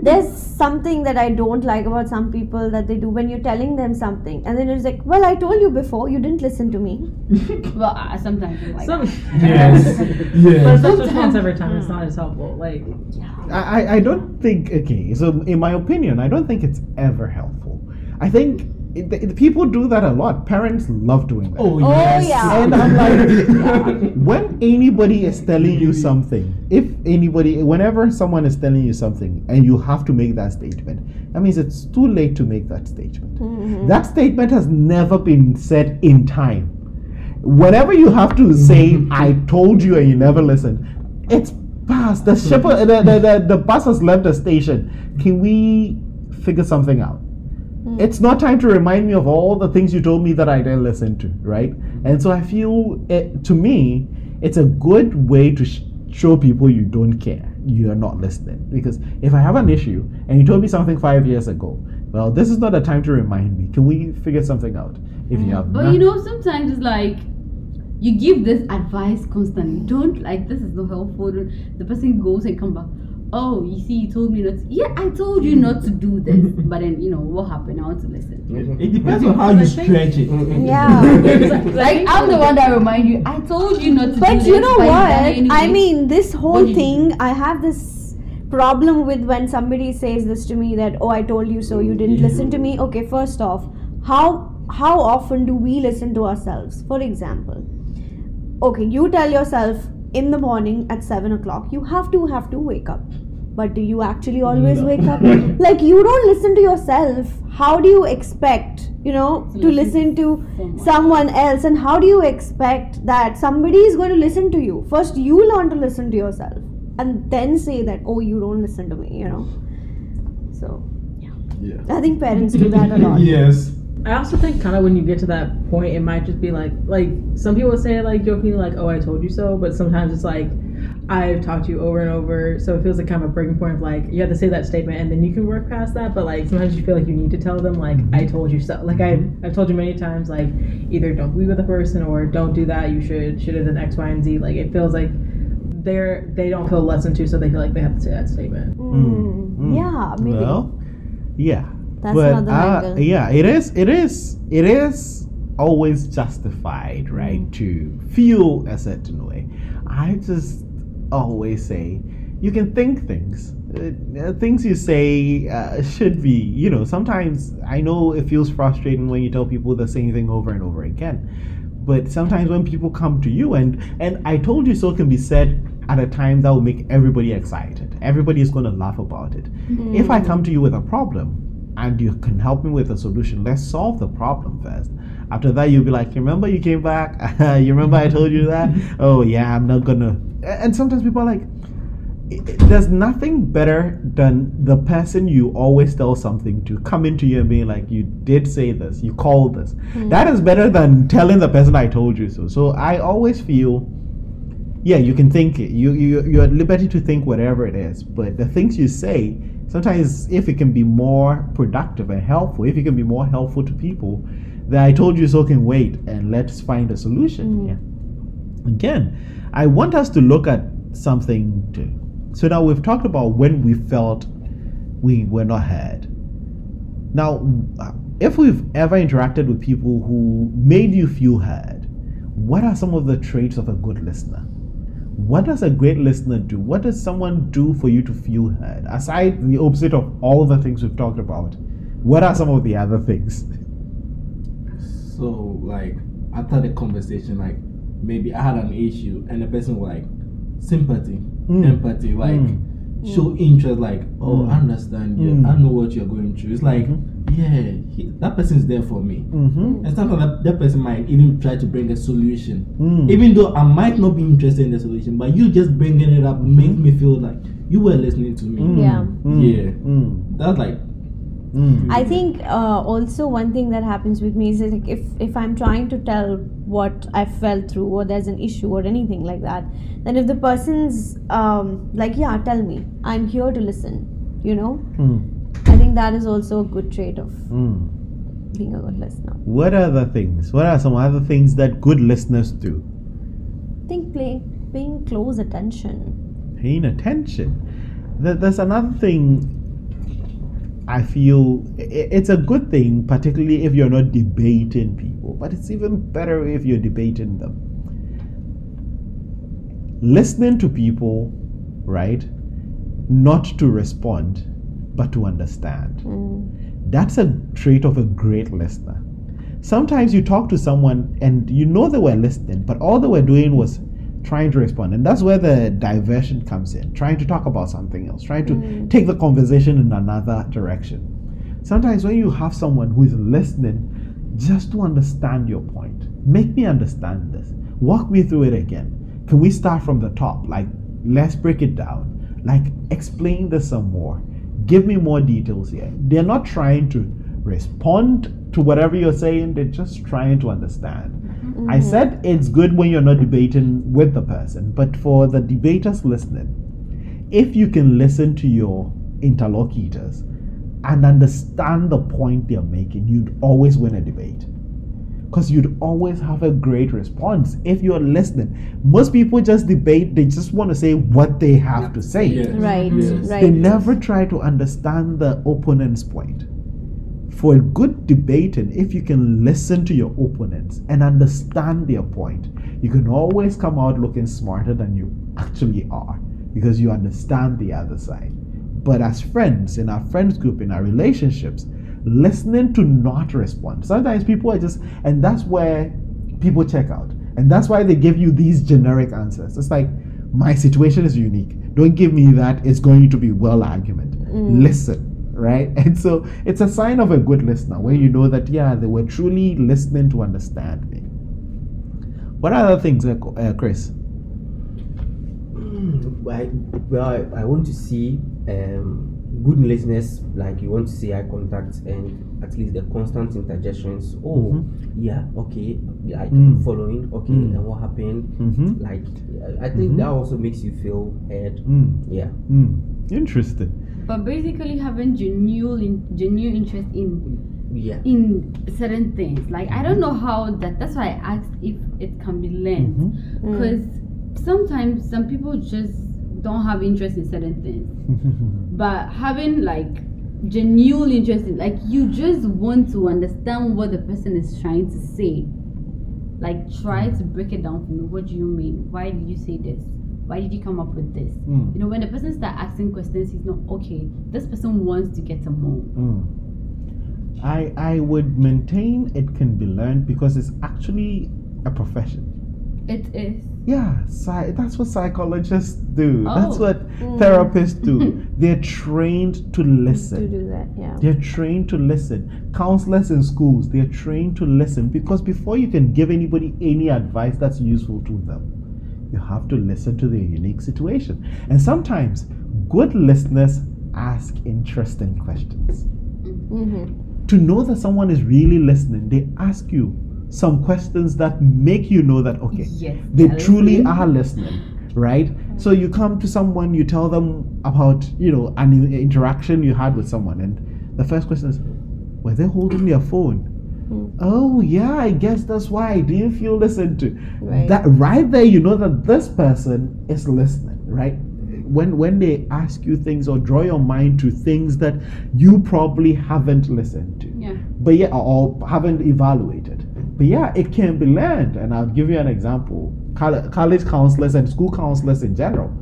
*laughs* there's something that I don't like about some people that they do when you're telling them something, and then it's like, well, I told you before, you didn't listen to me. *laughs* Well, I, sometimes I'm like Some, yes, But yes. such response every time it's not as helpful. Like, I, I- I don't think okay so in my opinion i don't think it's ever helpful i think it- the, the people do that a lot. Parents love doing that. Oh, Oh, yeah. And I'm like, *laughs* when anybody is telling you something, if anybody, whenever someone is telling you something and you have to make that statement, that means it's too late to make that statement. Mm-hmm. That statement has never been said in time. Whenever you have to say, I told you and you never listened, it's past. The ship, the, the, the, the bus has left the station. Can we figure something out? Mm. It's not time to remind me of all the things you told me that I didn't listen to, right? And so I feel, it, to me, it's a good way to sh- show people you don't care. You are not listening. Because if I have an issue and you told me something five years ago, well, this is not a time to remind me. Can we figure something out? If you mm. have But you know, sometimes it's like you give this advice constantly. Don't like this is not helpful. The person goes and come back. Oh, you see, you told me not. To. Yeah, I told you not to do this. *laughs* but then you know what happened. I want to listen. It depends on how you stretch it. Yeah. *laughs* Like I'm the one that remind you. I told you not to. do But you this, know but what? anyway. I mean, this whole What did thing, I have this problem with when somebody says this to me that, oh, I told you so, you didn't listen to me. Okay, first off, how how often do we listen to ourselves? For example, okay, you tell yourself in the morning at seven o'clock, you have to have to wake up. But do you actually always No. wake up? *laughs* like you don't listen to yourself. How do you expect, you know, to listen to Someone. someone else and how do you expect that somebody is going to listen to you first you learn to listen to yourself and then say that oh you don't listen to me you know so yeah, Yeah. i think parents do that a lot *laughs* Yes. I also think kind of when you get to that point, it might just be like like some people say like jokingly like oh I told you so, but sometimes it's like I've talked to you over and over, so it feels like kind of a breaking point of like you have to say that statement and then you can work past that. But like sometimes you feel like you need to tell them like I told you so. Like I I've told you many times like either don't be with a person or don't do that. You should should have done X Y and Z. Like it feels like they're they don't feel listened to, so they feel like they have to say that statement. Mm, Mm. yeah maybe Well, yeah. That's but, another uh, angle. Yeah, it is. It is. It is always justified, right, Mm. to feel a certain way. I just always say you can think things. Uh, things you say uh, should be, you know. Sometimes I know it feels frustrating when you tell people the same thing over and over again. But sometimes when people come to you and and I told you so can be said at a time that will make everybody excited. Everybody is going to laugh about it. If I come to you with a problem and you can help me with a solution, let's solve the problem first. After that, you'll be like, remember you came back? *laughs* you remember I told you that? *laughs* oh yeah, I'm not gonna. And sometimes people are like, there's nothing better than the person you always tell something to come into you and being like, you did say this, you called this. Hmm. That is better than telling the person I told you so. So I always feel yeah, you can think it. You you you're at liberty to think whatever it is, but the things you say, sometimes if it can be more productive and helpful, if it can be more helpful to people, then I told you so can wait and let's find a solution. Yeah. Again, I want us to look at something too. So now we've talked about when we felt we were not heard. Now, uh, if we've ever interacted with people who made you feel heard, what are some of the traits of a good listener? What does a great listener do? What does someone do for you to feel heard? Aside the opposite of all the things we've talked about, what are some of the other things? So like after the conversation, like maybe I had an issue and the person was like sympathy, Mm. empathy, like Mm. show interest, like oh Mm. I understand you, Mm. I know what you're going through. It's like Mhm. Yeah, he, that person is there for me. Mm-hmm. And sometimes that, that person might even try to bring a solution. Mm. Even though I might not be interested in the solution, but you just bringing it up makes me feel like you were listening to me. Mm. Yeah. Mm. Yeah. Mm. That's like Mm. I think uh, also one thing that happens with me is like if if I'm trying to tell what I felt through or there's an issue or anything like that, then if the person's um, like yeah, tell me, I'm here to listen. You know, Mm. I think that is also a good trait of Mm. being a good listener. What other things? What are some other things that good listeners do? I think play, paying close attention. Paying attention. There's another thing I feel it's a good thing, particularly if you're not debating people, but it's even better if you're debating them. Listening to people, right? Not to respond, but to understand. Mm. That's a trait of a great listener. Sometimes you talk to someone and you know they were listening, but all they were doing was trying to respond. And that's where the diversion comes in, trying to talk about something else, trying to take the conversation in another direction. Sometimes when you have someone who is listening just to understand your point, make me understand this, walk me through it again. Can we start from the top? Like, let's break it down. Like, explain this some more. Give me more details here. They're not trying to respond to whatever you're saying, they're just trying to understand. I mm-hmm. said it's good when you're not debating with the person, but for the debaters listening, if you can listen to your interlocutors and understand the point they're making, you'd always win a debate. Because you'd always have a great response if you're listening. Most people just debate, they just want to say what they have to say. Yes. Right, Yes. right. They never try to understand the opponent's point. For a good debating, if you can listen to your opponents and understand their point, you can always come out looking smarter than you actually are because you understand the other side. But as friends, in our friends group, in our relationships, listening to not respond. Sometimes people are just, and that's where people check out. And that's why they give you these generic answers. It's like, my situation is unique. Don't give me that. It's going to be well argument. Listen, right? *laughs* And so it's a sign of a good listener when you know that, yeah, they were truly listening to understand me. What other things, uh, uh, Chris? I, well, I, I want to see um, good listeners, like you want to see eye contact and at least the constant interjections. Oh, yeah, okay, yeah, I Mm. following, okay, Mm. and what happened? Mm-hmm. Like, I I think Mhm. that also makes you feel heard. Mm. Yeah. Mm. Interesting. But basically, having genuine, genuine interest in Yeah. in certain things. Like I don't know how that. That's why I asked if it can be learned. Because sometimes some people just don't have interest in certain things. *laughs* But having like genuine interest in, like you just want to understand what the person is trying to say. Like try to break it down for me. What do you mean? Why did you say this? Why did you come up with this? Mm. You know, when the person start asking questions, he's not okay. This person wants to get to more Mm. I I would maintain it can be learned because it's actually a profession. It is. Yeah, psy- that's what psychologists do. That's Oh. what therapists do. *laughs* They're trained to listen. to do that, yeah. They're trained to listen. Counselors in schools, they're trained to listen because before you can give anybody any advice that's useful to them, you have to listen to their unique situation. And sometimes good listeners ask interesting questions. Mm-hmm. To know that someone is really listening, they ask you some questions that make you know that, okay, Yes. they truly listening. are listening right so you come to someone you tell them about you know an interaction you had with someone and the first question is were they holding their phone hmm. oh yeah i guess that's why i didn't feel listened to Right. that right there you know that this person is listening right when when they ask you things or draw your mind to things that you probably haven't listened to Yeah. but yeah, or haven't evaluated. But yeah, it can be learned. And I'll give you an example. College counselors and school counselors in general,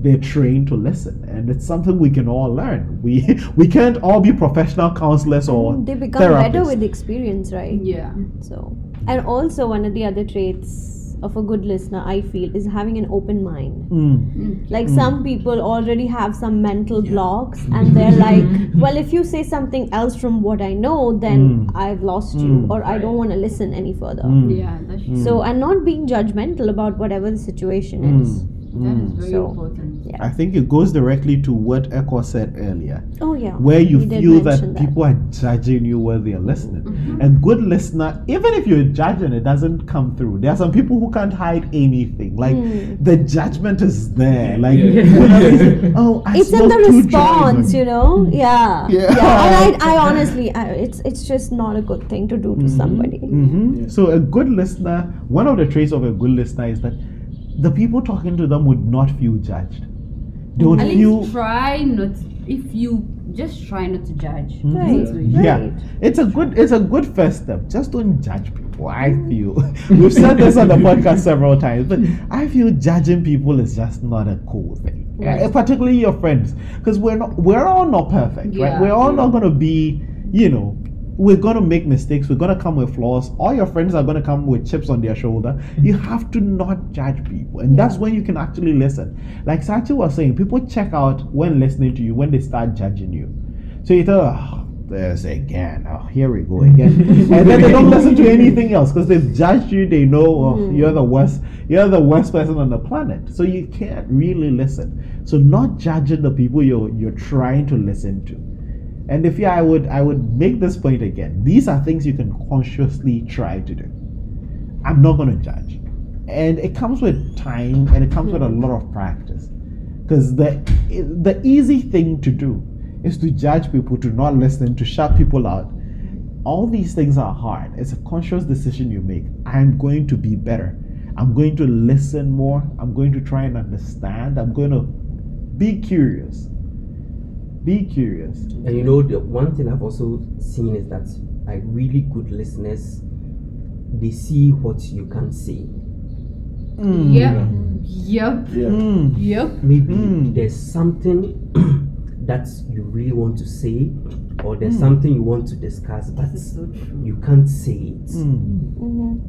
they're trained to listen, and it's something we can all learn. We *laughs* we can't all be professional counselors or mm, They become better with experience, right? Yeah. So, and also one of the other traits of a good listener, I feel, is having an open mind. Mm, Like some people already have some mental blocks, and they're *laughs* like, "Well, if you say something else from what I know, then Mm. I've lost you, Mm. or I don't want to listen any further." mm, Yeah, that's true. So, and not being judgmental about whatever the situation mm, is. That is very So, important. Yeah. I think it goes directly to what Ekow said earlier. Oh yeah. where you We feel that mention people are judging you while they're listening. Mm-hmm. And good listener, even if you're judging, it doesn't come through. There are some people who can't hide anything. Like Hmm. the judgment is there. Like Yeah. whatever it is, oh, I it's in the response, you know. *laughs* Yeah, Yeah. And I, I *laughs* honestly, I, it's it's just not a good thing to do to somebody. Mhm. So a good listener, one of the traits of a good listener is that the people talking to them would not feel judged. They would At feel least try not. If you just try not to judge. Right. Situation. Yeah, Right. it's a good it's a good first step. Just don't judge people. I feel *laughs* we've said this on the podcast several times, but I feel judging people is just not a cool thing, Right. Uh, particularly your friends, because we're not we're all not perfect, right? We're all not gonna be you know, we're gonna make mistakes. We're gonna come with flaws. All your friends are gonna come with chips on their shoulder. You mm-hmm. have to not judge people, and that's when you can actually listen. Like Sachi was saying, people check out when listening to you when they start judging you. So you thought, oh, there's again. Oh, here we go again, *laughs* and then they don't listen to anything else because they've judged you. They know oh, mm-hmm. you're the worst. You're the worst person on the planet. So you can't really listen. So not judging the people you're you're trying to listen to. And if yeah, I would I would make this point again. These are things you can consciously try to do. I'm not gonna judge. And it comes with time and it comes with a lot of practice. Because the the easy thing to do is to judge people, to not listen, to shut people out. All these things are hard. It's a conscious decision you make. I'm going to be better. I'm going to listen more. I'm going to try and understand. I'm going to be curious. Be curious. And you know, the one thing I've also seen is that like really good listeners, they see what you can't see. Mm. Yep. Yep. Yeah. Mm. Yep. Maybe Mm. there's something *clears throat* that you really want to say, or there's Mm. something you want to discuss, but so you can't say it. Mm. Mhm.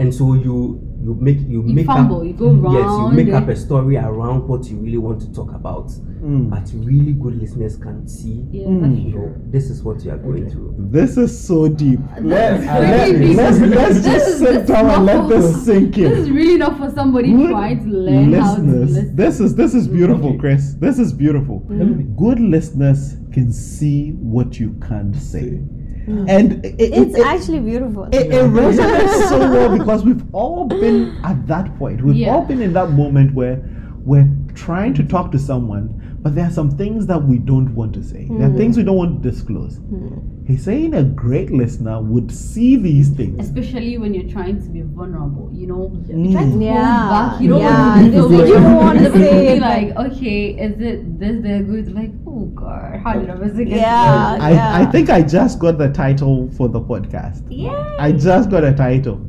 and so you you make you, You make fumble, up you go yes you make it. up a story around what you really want to talk about Mm. but really good listeners can see Yeah, Mm. you know this is what you are going through This is so deep. Let, is let, really deep. let's, let's just is- sit down and let not this sink in This is really not for somebody Good trying to learn how to listen. this is this is beautiful, Okay. Chris. This is beautiful. Mm. Good listeners can see what you can't say, Mm. and it, it, It's it- actually beautiful. it, it resonates so *laughs* well because we've all been at that point. We've Yeah. all been in that moment where we're trying to talk to someone, but there are some things that we don't want to say. There are Mm. things we don't want to disclose. Mm. He's saying a great listener would see these things. Especially when you're trying to be vulnerable, you know. Mm. You try to hold Yeah, back, you don't yeah, want *laughs* to be this so is- you don't wanna say be it, like, okay, is it this they're good? Like, oh god, how did I miss it? Yeah. I, I think I just got the title for the podcast. Yeah. I just got a title.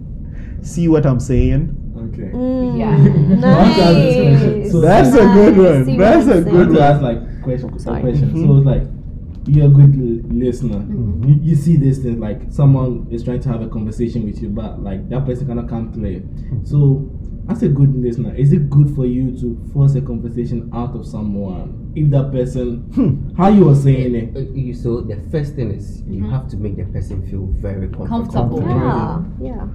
See what I'm saying? Okay. Mm, Yeah. *laughs* Nice. So That's a good one. See That's I'm a I good one. to ask like question, Sorry. a question. Mhm. So it's like you're a good l- listener. Mm-hmm. You, you see this thing like someone is trying to have a conversation with you, but like that person cannot come clear. Mm-hmm. So as a good listener, is it good for you to force a conversation out of someone if that person, Hmm. *laughs* how you were saying it? Uh, you so the first thing is you have to make the person feel very comfortable, Comfortable. Yeah. Yeah.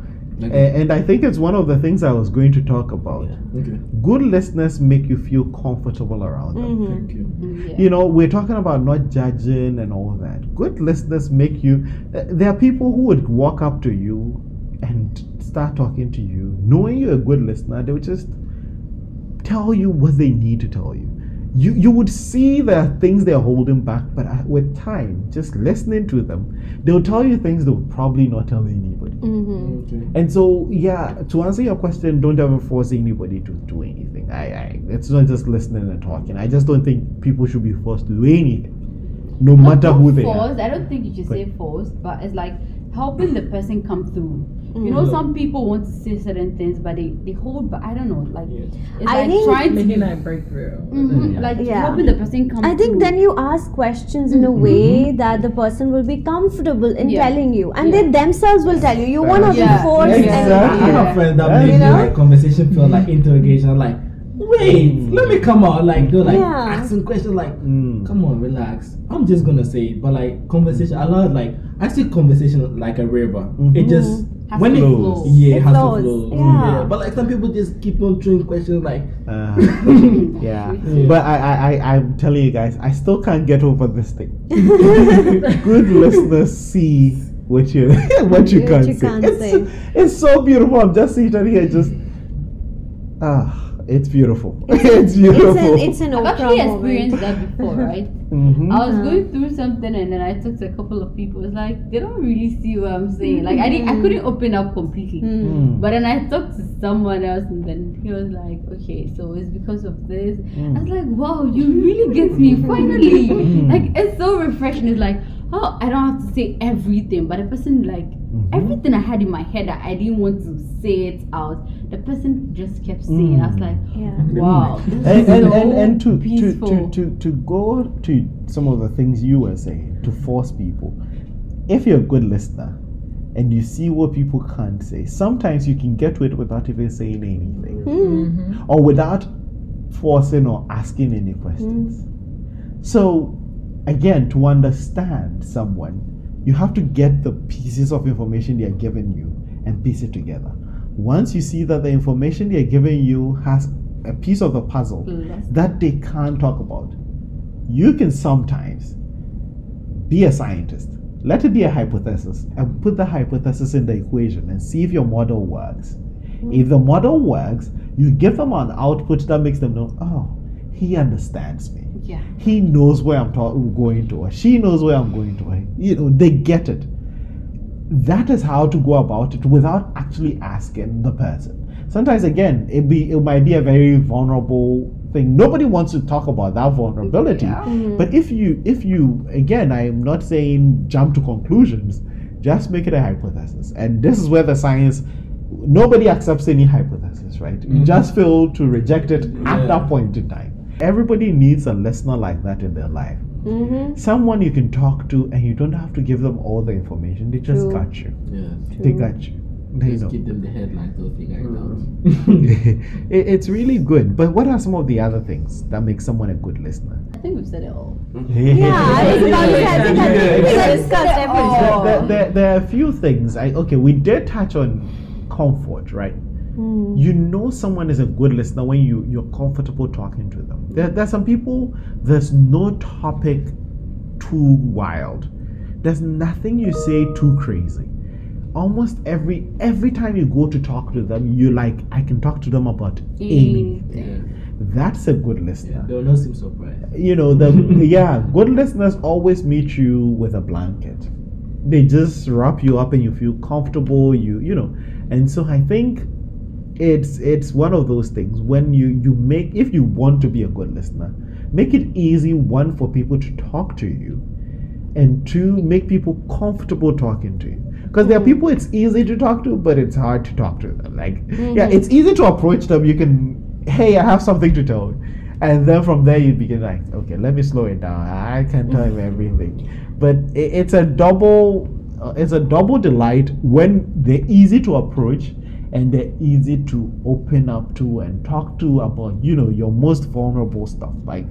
Okay. And I think it's one of the things I was going to talk about. okay. Good listeners make you feel comfortable around them. Mhm. Thank you. Yeah. You know, we're talking about not judging and all that. Good listeners make you. uh, There are people who would walk up to you and start talking to you, knowing you're a good listener. They would just tell you what they need to tell you. You you would see there are things they're holding back, but uh, with time, just listening to them, they'll tell you things they would probably not tell anybody. Mhm. Okay. And so, yeah, to answer your question, don't ever force anybody to do anything. I, I, it's not just listening and talking. I just don't think people should be forced to do anything, no Not- matter not who they are. I don't think you should But- say forced, but it's like helping the person come through. You know, Mm. some people want to say certain things, but they, they hold back. I don't know, like Yeah. it's I like think- trying to Making that breakthrough. Mhm, Yeah. like Yeah. helping the person come. I think through. then you ask questions in a way that the person will be comfortable in Yeah. telling you, and Yeah. they themselves will tell you. You want to be forced. Exactly. And, I have friends that Yeah. make You know? like conversation feel like *laughs* interrogation. Like, wait, let me come out. Like they're like Yeah. asking questions. Like, Mm. come on, relax. I'm just gonna say it. But like conversation, I love like I see conversation like a river. It Mhm. just Has when to it flow. yeah, it, It has flows, to flow. yeah. But like some people just keep on throwing questions like. Uh, Mm. *laughs* yeah. Yeah. But I, I, I, I'm telling you guys, I still can't get over this thing. *laughs* Good listeners see what you *laughs* what you What can't you say. can't it's, say. it's so beautiful. I'm just sitting here, just ah, it's beautiful. It's, beautiful. *laughs* It's an, it's an I've Oprah actually moment. experienced that before, right? Mhm. I was going through something and then I talked to a couple of people. It's like they don't really see what I'm saying. Like I didn't, I couldn't open up completely. Mm. Mm. But then I talked to someone else and then he was like, okay, so it's because of this. Mm. I was like, wow, you really get me *laughs* finally. Mm. Like it's so refreshing. It's like, oh, I don't have to say everything, but a person like Mhm. everything I had in my head that I didn't want to say it out. The person just kept saying. I was Mm. like, Yeah. wow, and, and, so and, and to, to, peaceful. to, to, to go to some of the things you were saying to force people if you're a good listener and you see what people can't say, sometimes you can get to it without even saying anything Hmm. or without forcing or asking any questions. So, again, to understand someone, you have to get the pieces of information they are giving you and piece it together. Once you see that the information they are giving you has a piece of the puzzle mm, Yes. that they can't talk about, you can sometimes be a scientist. Let it be a hypothesis and put the hypothesis in the equation and see if your model works. Mm. If the model works, you give them an output that makes them know, oh, he understands me. Yeah. He knows where I'm ta- going to, or she knows where I'm going to. You know, they get it. That is how to go about it without actually asking the person. Sometimes, again, it be it might be a very vulnerable thing. Nobody wants to talk about that vulnerability. Mm-hmm. But if you, if you, again, I am not saying jump to conclusions. Just make it a hypothesis, and this is where the science. Nobody accepts any hypothesis, right? You mm-hmm. just fail to reject it at that point in time. Everybody needs a listener like that in their life. Mm-hmm. Someone you can talk to, and you don't have to give them all the information. They just True. got you. Yeah. They got you. They Just know. give them the headline, they'll figure it out. *laughs* it, it's really good. But what are some of the other things that make someone a good listener? I think we've said it all. *laughs* Yeah, I was about to say, I think I think we Yeah. discussed everything. There, there, there, there are a few things. I okay, we did touch on comfort, right? Hmm. You know someone is a good listener when you you're comfortable talking to them. There, there's some people. There's no topic too wild. There's nothing you say too crazy. Almost every every time you go to talk to them, you like I can talk to them about anything. Yeah. That's a good yeah. listener They'll not seem surprised. you know *laughs* the yeah good listeners always meet you with a blanket they just wrap you up and you feel comfortable you you know and so i think it's it's one of those things when you you make if you want to be a good listener make it easy one for people to talk to you and two make people comfortable talking to you. Because there are people it's easy to talk to but it's hard to talk to them. Like yeah it's easy to approach them. You can hey i have something to tell. You and then from there you begin like okay let me slow it down. I can tell him everything. But it, it's a double uh, it's a double delight when they're easy to approach and they're easy to open up to and talk to about you know your most vulnerable stuff. Like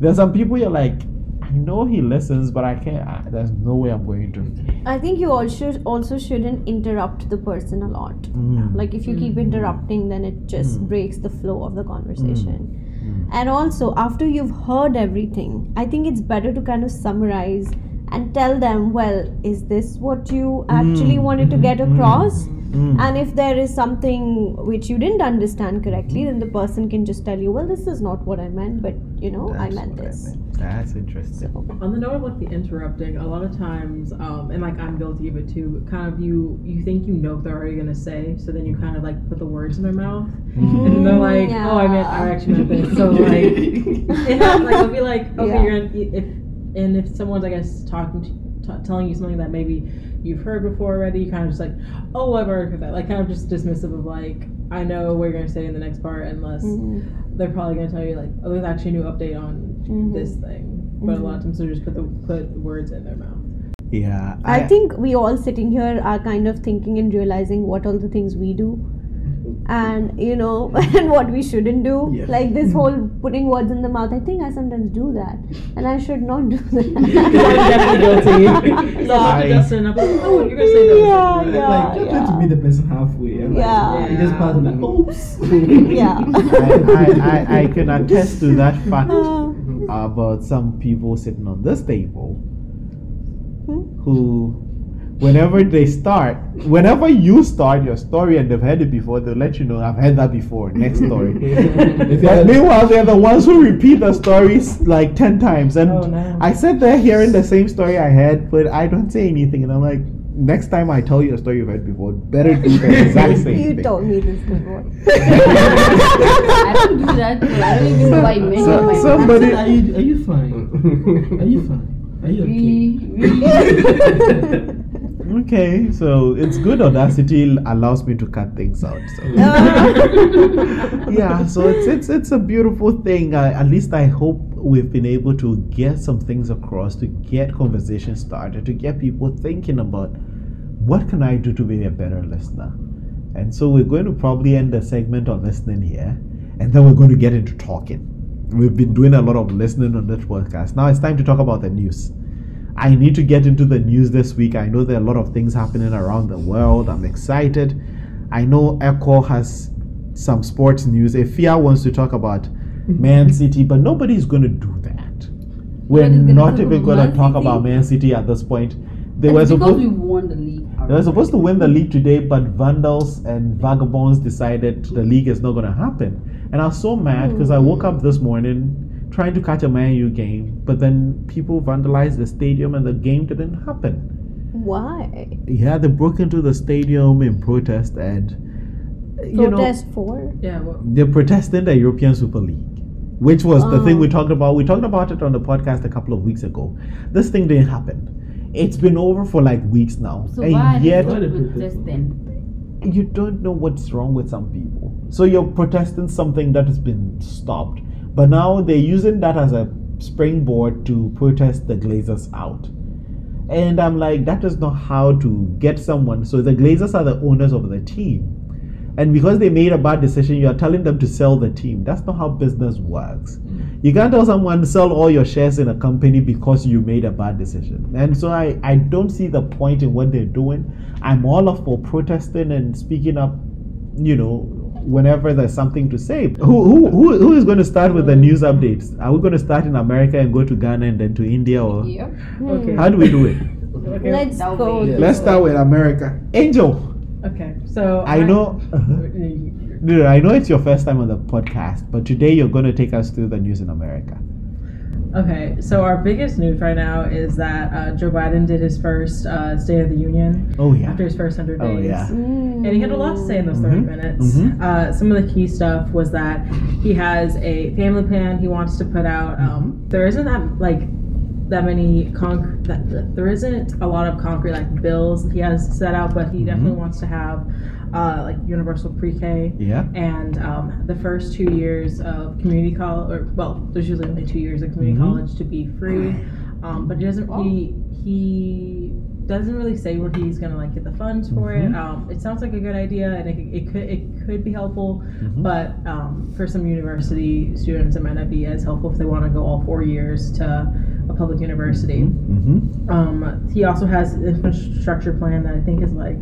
there's some people you're like i know he listens but i can't I, there's no way i'm going to. I think you also also shouldn't interrupt the person a lot. Mm. Like if you keep mm. interrupting, then it just mm. breaks the flow of the conversation. Mm. And also, after you've heard everything, I think it's better to kind of summarize and tell them, well, is this what you actually wanted to mm-hmm. get mm-hmm. across? And if there is something which you didn't understand correctly, then the person can just tell you, well, this is not what I meant, but you know, I meant what this. meant. that's interesting On the note of like the interrupting, a lot of times, um, and like I'm guilty of it too. Kind of you, you think you know what they're already gonna say, so then you kind of like put the words in their mouth, and they're like, Yeah. "Oh, I meant, I actually meant this." So like, *laughs* it happens, like I'll be like, "Okay, Yeah. you're gonna, if," and if someone's I guess talking, to, t- telling you something that maybe you've heard before already, you kind of just like, "Oh, I've heard that," like kind of just dismissive of like, "I know what you're gonna say in the next part," unless Mm-hmm. they're probably gonna tell you like, "Oh, there's actually a new update on this thing." But a lot of times they just put the put words in their mouth. yeah I think we all sitting here are kind of thinking and realizing what all the things we do and you know *laughs* and what we shouldn't do Yeah. like this whole putting words in the mouth i think i sometimes do that and i should not do I'm that *laughs* definitely guilty. So I'm I- like Justin, I'm like, oh, you're gonna say that. Yeah, yeah. like just try to meet the person halfway. And like, Yeah. You just pass like, oops. *laughs* yeah I, I, I, I can attest to that fact Uh, about some people sitting on this table Hmm? who, whenever they start, whenever you start your story and they've heard it before, they'll let you know, I've heard that before, next story. *laughs* But meanwhile, they're the ones who repeat the stories like 10 times. And Oh, no. I sit there hearing the same story I heard, but I don't say anything. And I'm like, next time I tell you a story you've heard before, better do the *laughs* exact same you thing. told me this before *laughs* I don't do that, so I don't even know why you mentioned So- somebody- Are you, are you fine? Are you fine? Are you okay? Okay, so it's good audacity allows me to cut things out. So *laughs* yeah, so it's it's it's a beautiful thing. Uh, at least I hope we've been able to get some things across, to get conversation started, to get people thinking about what can I do to be a better listener. And so we're going to probably end the segment on listening here, and then we're going to get into talking. We've been doing a lot of listening on this podcast. Now it's time to talk about the news. I need to get into the news this week. I know there are a lot of things happening around the world. I'm excited. I know Ekow has some sports news. Efia wants to talk about Man City, but nobody's going to do that. We're not even going to talk City. about Man City at this point. They were supposed we won the league. they were supposed to win the league today, but Vandals and Vagabonds decided the league is not going to happen. And I was so mad because I woke up this morning trying to catch a Man U game, but then people vandalized the stadium and the game didn't happen. Why? Yeah, they broke into the stadium in protest and, you know, Protest for? Yeah. Well, they're protesting the European Super League, which was the thing Oh. we talked about. We talked about it on the podcast a couple of weeks ago. This thing didn't happen. It's been over for like weeks now, So and yet Why they they still protest? protesting? you don't know what's wrong with some people. So you're protesting something that has been stopped, but now they're using that as a springboard to protest the Glazers out. And I'm like, that is not how to get someone. So the Glazers are the owners of the team. And because they made a bad decision, you are telling them to sell the team. That's not how business works. You can't tell someone to sell all your shares in a company because you made a bad decision. And so I, I don't see the point in what they're doing. I'm all up for protesting and speaking up, you know, whenever there's something to say. Who, who, who, who is going to start with the news updates? Are we going to start in America and go to Ghana and then to India? Or Yep. okay. how do we do it? okay. Let's That go. way. Yeah. Let's start with America. Angel, Okay. So I know. *laughs* No, no, I know it's your first time on the podcast, but today you're going to take us through the news in America. Okay, so our biggest news right now is that uh, Joe Biden did his first uh, State of the Union Oh yeah. after his first 100 days. Oh yeah. Mm. And he had a lot to say in those 30 Mhm, minutes. mhm. Uh, some of the key stuff was that he has a family plan he wants to put out. Um, there isn't that, like, that many concrete, there isn't a lot of concrete, like, bills he has set out, but he definitely wants to have, uh, like, universal pre-K Yeah. and um, the first two years of community college, or well, there's usually only two years of community Mhm. college to be free. Um, but he doesn't. He he doesn't really say where he's gonna like get the funds for Mhm. it. Um, it sounds like a good idea, and it, it could it could be helpful. Mhm. But um, for some university students, it might not be as helpful if they want to go all four years to a public university. Mm-hmm. Um, he also has an infrastructure plan that I think is like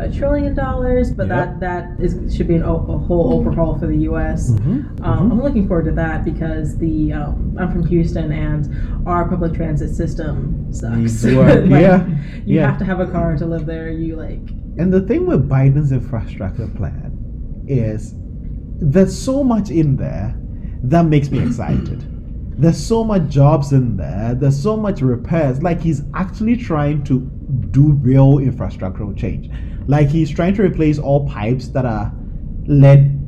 a trillion dollars, but Yeah. that that is should be an, a whole overhaul for the U.S. Mm-hmm. Um, I'm looking forward to that because the um, I'm from Houston and our public transit system sucks. Work. *laughs* Like, Yeah. you Yeah. have to have a car to live there. You like And the thing with Biden's infrastructure plan is there's so much in there that makes me excited. *clears throat* There's so much jobs in there. There's so much repairs. Like he's actually trying to do real infrastructural change. Like he's trying to replace all pipes that are lead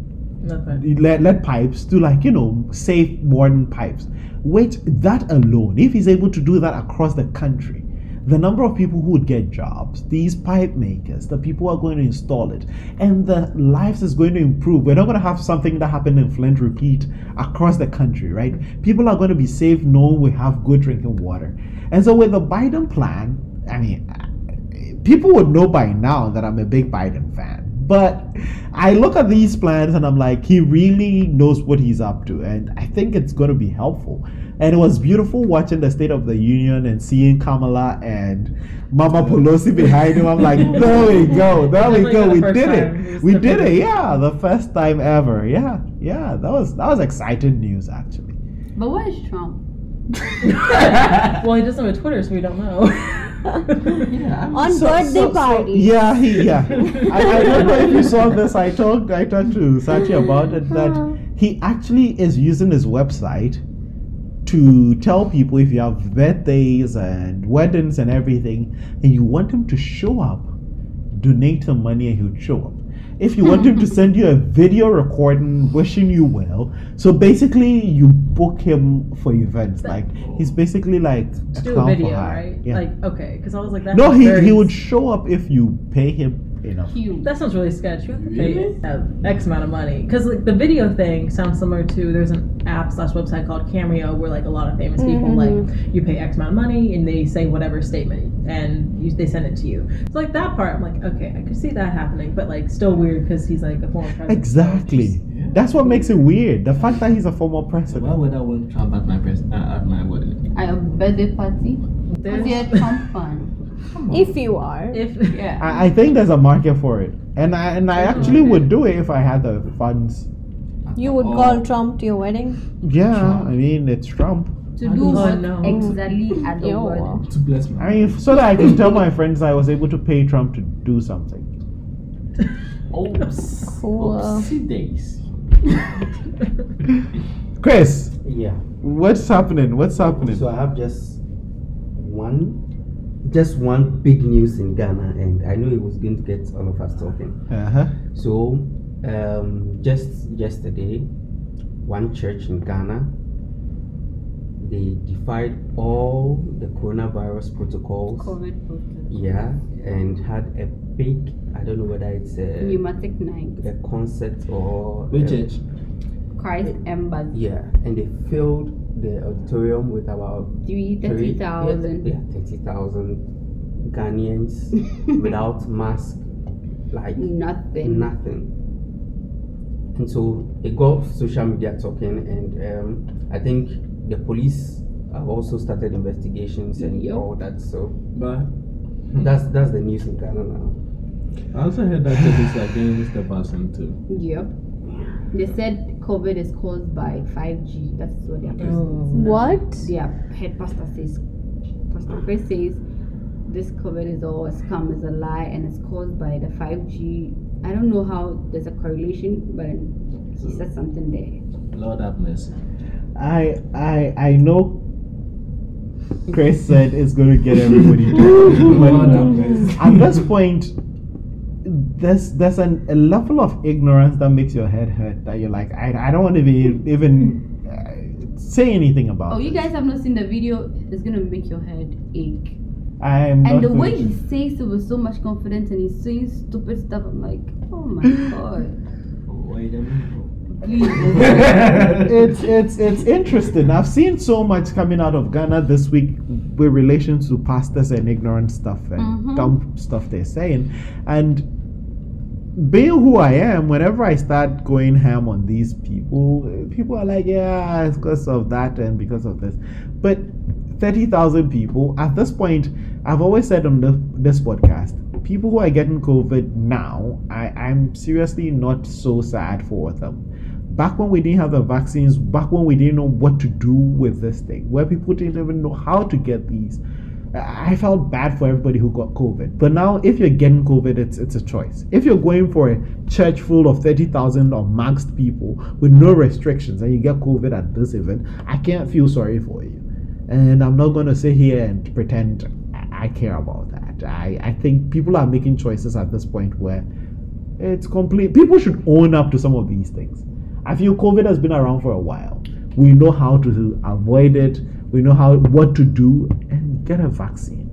nothing. lead, lead pipes to like you know safe modern pipes. Which that alone if he's able to do that across the country the number of people who would get jobs these pipe makers the people who are going to install it and the lives is going to improve. We're not going to have something that happened in flint repeat across the country right? People are going to be safe knowing we have good drinking water. And so with the biden plan i mean people would know by now that i'm a big biden fan but I look at these plans and I'm like, he really knows what he's up to, and I think it's going to be helpful. And it was beautiful watching the State of the Union and seeing Kamala and Mama Pelosi behind him. I'm like, *laughs* there we go, there we go, we did it, It we did it, yeah, the first time ever, yeah, yeah, that was that was exciting news actually. But where is Trump? *laughs* well, he doesn't have a Twitter, so we don't know. *laughs* On So- birthday so- so- yeah, he, yeah. *laughs* I, I don't know if you saw this. I talked I talked to Sachi about it that he actually is using his website to tell people if you have birthdays and weddings and everything, and you want him to show up, donate some money, and he'll show up. If you want him to send you a video recording wishing you well. So basically, you book him for events. Like he's basically like Do a video, right? Yeah. Like okay, because I was like that. no, he very he would show up if you pay him enough. Cute. That sounds really sketchy. You have Really? X amount of money because like the video thing sounds similar to there's an app slash website called Cameo where like a lot of famous people Mhm. like you pay X amount of money and they say whatever statement and you, they send it to you. So like that part, I'm like okay, I could see that happening, but like still weird because he's like a former president. Exactly. That's what makes it weird. The fact that he's a former president. Why president. would I want Trump at my pres- uh, at my wedding? At your birthday party? There's- Because you're a Trump fan. If you are. If Yeah. I, I think there's a market for it, and I and I actually would do it if I had the funds. You would Oh. call Trump to your wedding? Yeah, Trump. I mean it's Trump. To do what know. exactly at the wedding? To bless me. I mean, so that I can tell my *laughs* friends I was able to pay Trump to do something. Oops. Cool. Oopsie days. Chris, Yeah. what's happening? What's happening? So I have just one, just one big news in Ghana, and I knew it was going to get all of us talking. Uh-huh. So, um, just yesterday, one church in Ghana, they defied all the coronavirus protocols. COVID protocol. Yeah, and had a big, I don't know whether it's a, Pneumatic night. a concert or Which a- church? Christ Embassy. Yeah, and they filled the auditorium with about Three, three- 30,000. Yeah, yeah, thirty thousand Ghanaians *laughs* without mask, like Nothing. nothing. And so it got social media talking, and um, I think the police have also started investigations and Yup. all that. So But *laughs* that's that's the news in Ghana now. I also heard that churches are getting the person too. Yep. They said COVID is caused by 5G. That's what their oh. pastor, What? their head pastor says. Pastor Chris says this COVID is all a scam, is a lie, and it's caused by the 5G. I don't know how there's a correlation, but he said something there. Lord have mercy. I I I know Chris said it's going to get everybody *laughs* but have at this point, there's there's an, a level of ignorance that makes your head hurt. That you're like, I, I don't want to be even uh, say anything about. Oh, you it. guys have not seen the video. It's gonna make your head ache. I'm And the way he says it with so much confidence, and he's saying stupid stuff. I'm like, oh my god. Wait a *laughs* minute. Please. it's it's it's interesting. I've seen so much coming out of Ghana this week with relation to pastors and ignorant stuff and Mhm. dumb stuff they're saying. And being who I am, whenever I start going ham on these people, people are like, yeah, it's because of that and because of this. But 30,000 people, at this point, I've always said on the, this podcast, people who are getting COVID now, I, I'm seriously not so sad for them. Back when we didn't have the vaccines, back when we didn't know what to do with this thing, where people didn't even know how to get these, I felt bad for everybody who got COVID. But now, if you're getting COVID, it's it's a choice. If you're going for a church full of thirty thousand or maxed people with no restrictions, and you get COVID at this event, I can't feel sorry for you. And I'm not gonna sit here and pretend I care about that. I I think people are making choices at this point where it's complete. People should own up to some of these things. I feel COVID has been around for a while. We know how to avoid it. We know how what to do and get a vaccine.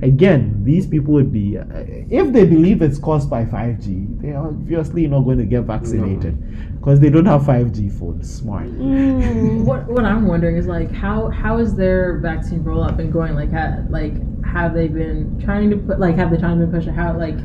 Again, these people would be uh, if they believe it's caused by 5G, they're obviously not going to get vaccinated because they don't have 5G phones. Smart. Mm. What what I'm wondering is like how how is their vaccine rollout been going? Like ha, like have they been trying to put like have the time been pushed? How like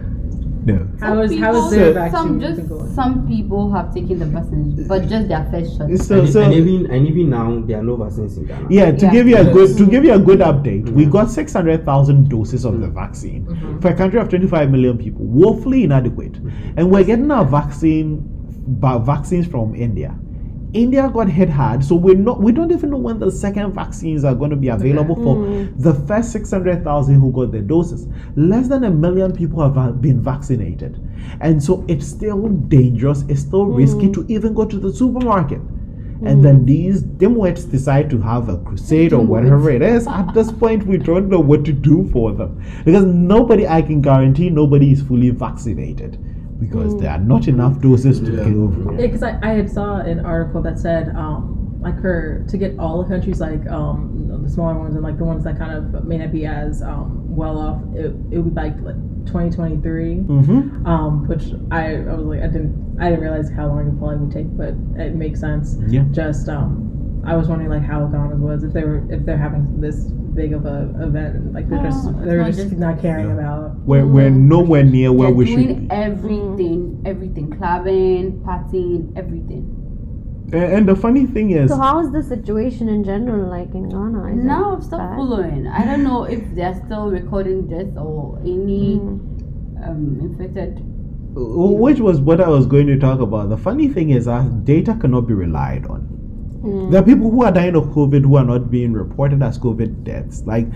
No. how Some is how is people- their So- vaccine some just some people have taken the vaccines, but just their first shot. So, and, so and even and even now there are no vaccines in Ghana. Yeah, to Yeah. give you a Yes. good to give you a good update, we Yeah. got six hundred thousand doses of the mm-hmm. vaccine mm-hmm. for a country of twenty five million people, woefully inadequate, and we're getting our vaccine, va- vaccines from India. India got hit hard, so we're not we don't even know when the second vaccines are going to be available for mm. the first six hundred thousand who got their doses. Less than a million people have uh, been vaccinated, and so it's still dangerous. It's still mm. risky to even go to the supermarket. And mm. then these dimwits decide to have a crusade or whatever it is. At this point, we don't know what to do for them because nobody, I can guarantee, nobody is fully vaccinated. Because there are not enough doses to Yeah. kill. because I, I had saw an article that said um like for to get all the countries like um the smaller ones and like the ones that kind of may not be as um well off it, it would be like, like 2023 Mm-hmm. um which I, I was like I didn't I didn't realize how long it probably would take but it makes sense Yeah. just um I was wondering like how Ghana's was if they were if they're having this big of a event like they're just Oh, it's they're not just, just- not caring Yeah. about We're, we're nowhere near where They're we doing should be. everything, everything, clubbing, partying, everything. And and the funny thing is, So how is the situation in general like in Ghana? Is Now I've stopped bad? following. I don't know if they're still recording deaths or any Mm. um, infected. which was what I was going to talk about. The funny thing is, our data cannot be relied on. Mm. There are people who are dying of COVID who are not being reported as COVID deaths. Like,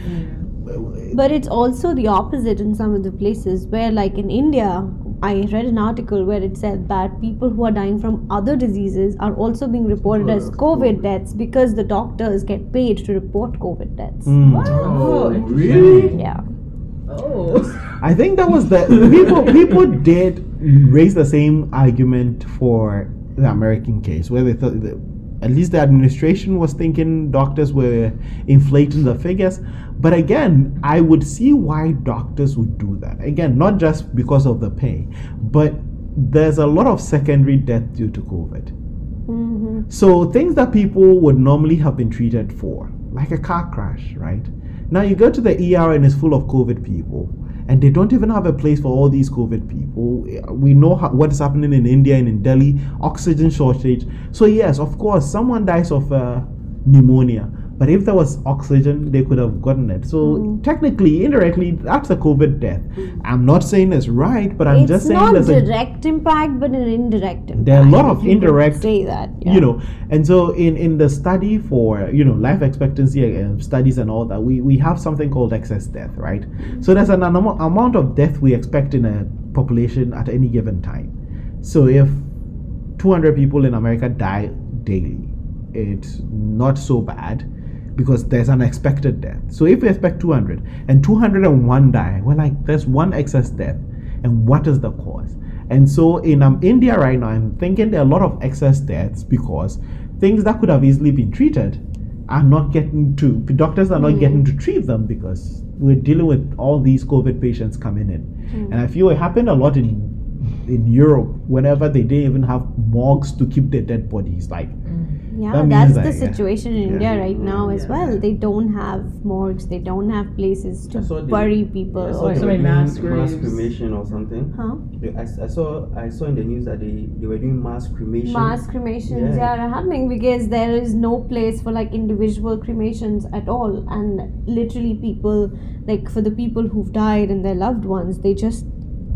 But it's also the opposite in some of the places where, like in India, I read an article where it said that people who are dying from other diseases are also being reported as COVID deaths because the doctors get paid to report COVID deaths. mm. Oh, really? Yeah. oh I think that was the people. People did raise the same argument for the American case, where they thought that at least the administration was thinking doctors were inflating the figures. But again, I would see why doctors would do that. Again, not just because of the pay, but there's a lot of secondary death due to COVID. hmm So things that people would normally have been treated for, like a car crash, right? Now you go to the ER and it's full of COVID people, and they don't even have a place for all these COVID people. We know how, what is happening in India and in Delhi, oxygen shortage. So yes, of course, someone dies of uh, pneumonia, but if there was oxygen, they could have gotten it. So technically, indirectly, that's a COVID death. I'm not saying it's right, but I'm it's just saying not there's a direct impact, but an indirect impact. There are a lot of you indirect- Say that. Yeah. you know and so in in the study for you know life expectancy uh, studies and all that we we have something called excess death right so there's an amo- amount of death we expect in a population at any given time so if 200 people in america die daily it's not so bad because there's an expected death. So if we expect 200 and 201 die we're like there's one excess death and what is the cause? And so in um, India right now, I'm thinking there are a lot of excess deaths because things that could have easily been treated are not getting to doctors are not hmm. getting to treat them because we're dealing with all these COVID patients coming in, hmm. and I feel it happened a lot in in Europe whenever they didn't even have morgues to keep their dead bodies. Like hmm. Yeah, That that's means the that, yeah. situation in Yeah. India right now as Yeah. well. They don't have morgues, they don't have places to I saw the- bury people. I or, So many doing mass mass cremation or something. huh? I, I saw I saw in the news that they, they were doing mass cremation. Mass cremations Yeah. yeah. are happening because there is no place for like individual cremations at all, and literally people like for the people who've died and their loved ones, they just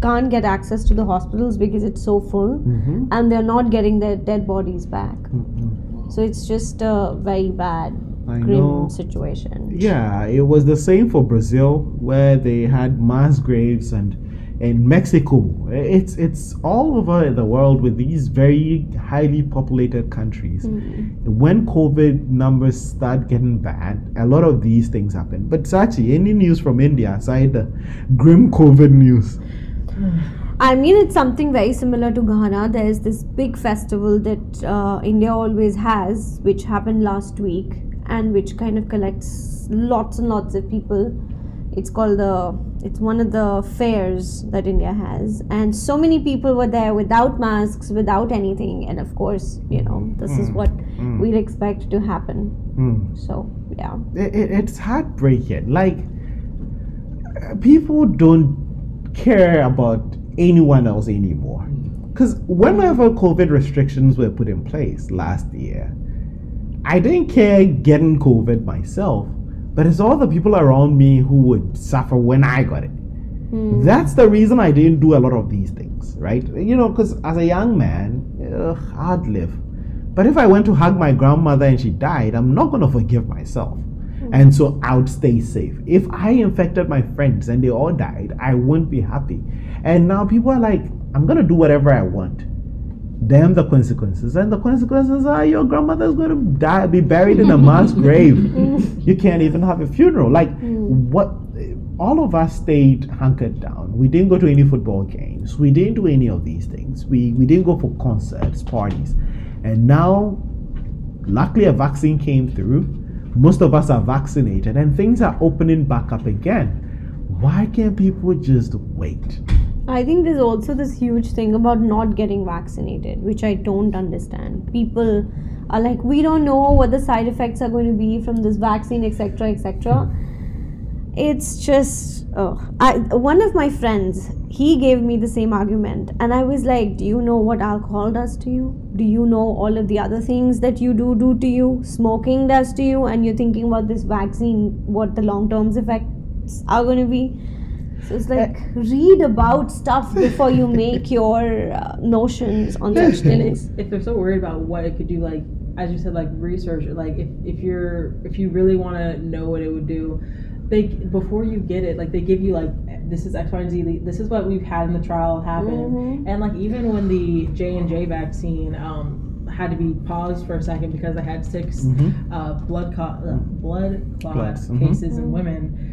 can't get access to the hospitals because it's so full, mhm, and they're not getting their dead bodies back. mhm. So it's just a very bad, I grim know. situation. Yeah, it was the same for Brazil where they had mass graves and in Mexico. It's it's all over the world with these very highly populated countries. When COVID numbers start getting bad, a lot of these things happen. But Sachi, any news from India aside the grim COVID news? I mean, it's something very similar to Ghana. There's this big festival that uh, India always has, which happened last week, and which kind of collects lots and lots of people. It's called the. It's one of the fairs that India has, and so many people were there without masks, without anything, and of course, you know, this is what we'd expect to happen. Hmm. So, yeah. it, it, it's heartbreaking. Like uh, people don't care about anyone else anymore. Mm. Because whenever COVID restrictions were put in place last year, I didn't care getting COVID myself, but it's all the people around me who would suffer when I got it. Hmm. That's the reason I didn't do a lot of these things, right? You know, because as a young man, ugh, I'd live. But if I went to hug my grandmother and she died, I'm not going to forgive myself. Hmm. And so I would stay safe. If I infected my friends and they all died, I wouldn't be happy. And now people are like, I'm going to do whatever I want. Damn the consequences. And the consequences are your grandmother's going to die, be buried in a mass *laughs* grave. You can't even have a funeral. Like, mm. what? all of us stayed hunkered down. We didn't go to any football games. We didn't do any of these things. We we didn't go for concerts, parties. And now luckily a vaccine came through. Most of us are vaccinated and things are opening back up again. Why can't people just wait? I think there's also this huge thing about not getting vaccinated, which I don't understand. People are like, we don't know what the side effects are going to be from this vaccine, etc., etc. It's just, oh, I one of my friends, he gave me the same argument, and I was like, do you know what alcohol does to you? Do you know all of the other things that you do do to you? Smoking does to you, and you're thinking about this vaccine, what the long term effects are going to be. So it's like read about stuff before you make your uh, notions on such *laughs* things. if they're so worried about what it could do, like as you said, like research, like if, if you're if you really want to know what it would do, they before you get it, like they give you like this is X, Y, and Z. This is what we've had in the trial happen, Mhm. and like even when the J and J vaccine um, had to be paused for a second because they had 6 Mhm. uh, blood clot uh, blood clot Clots, mhm. cases in women.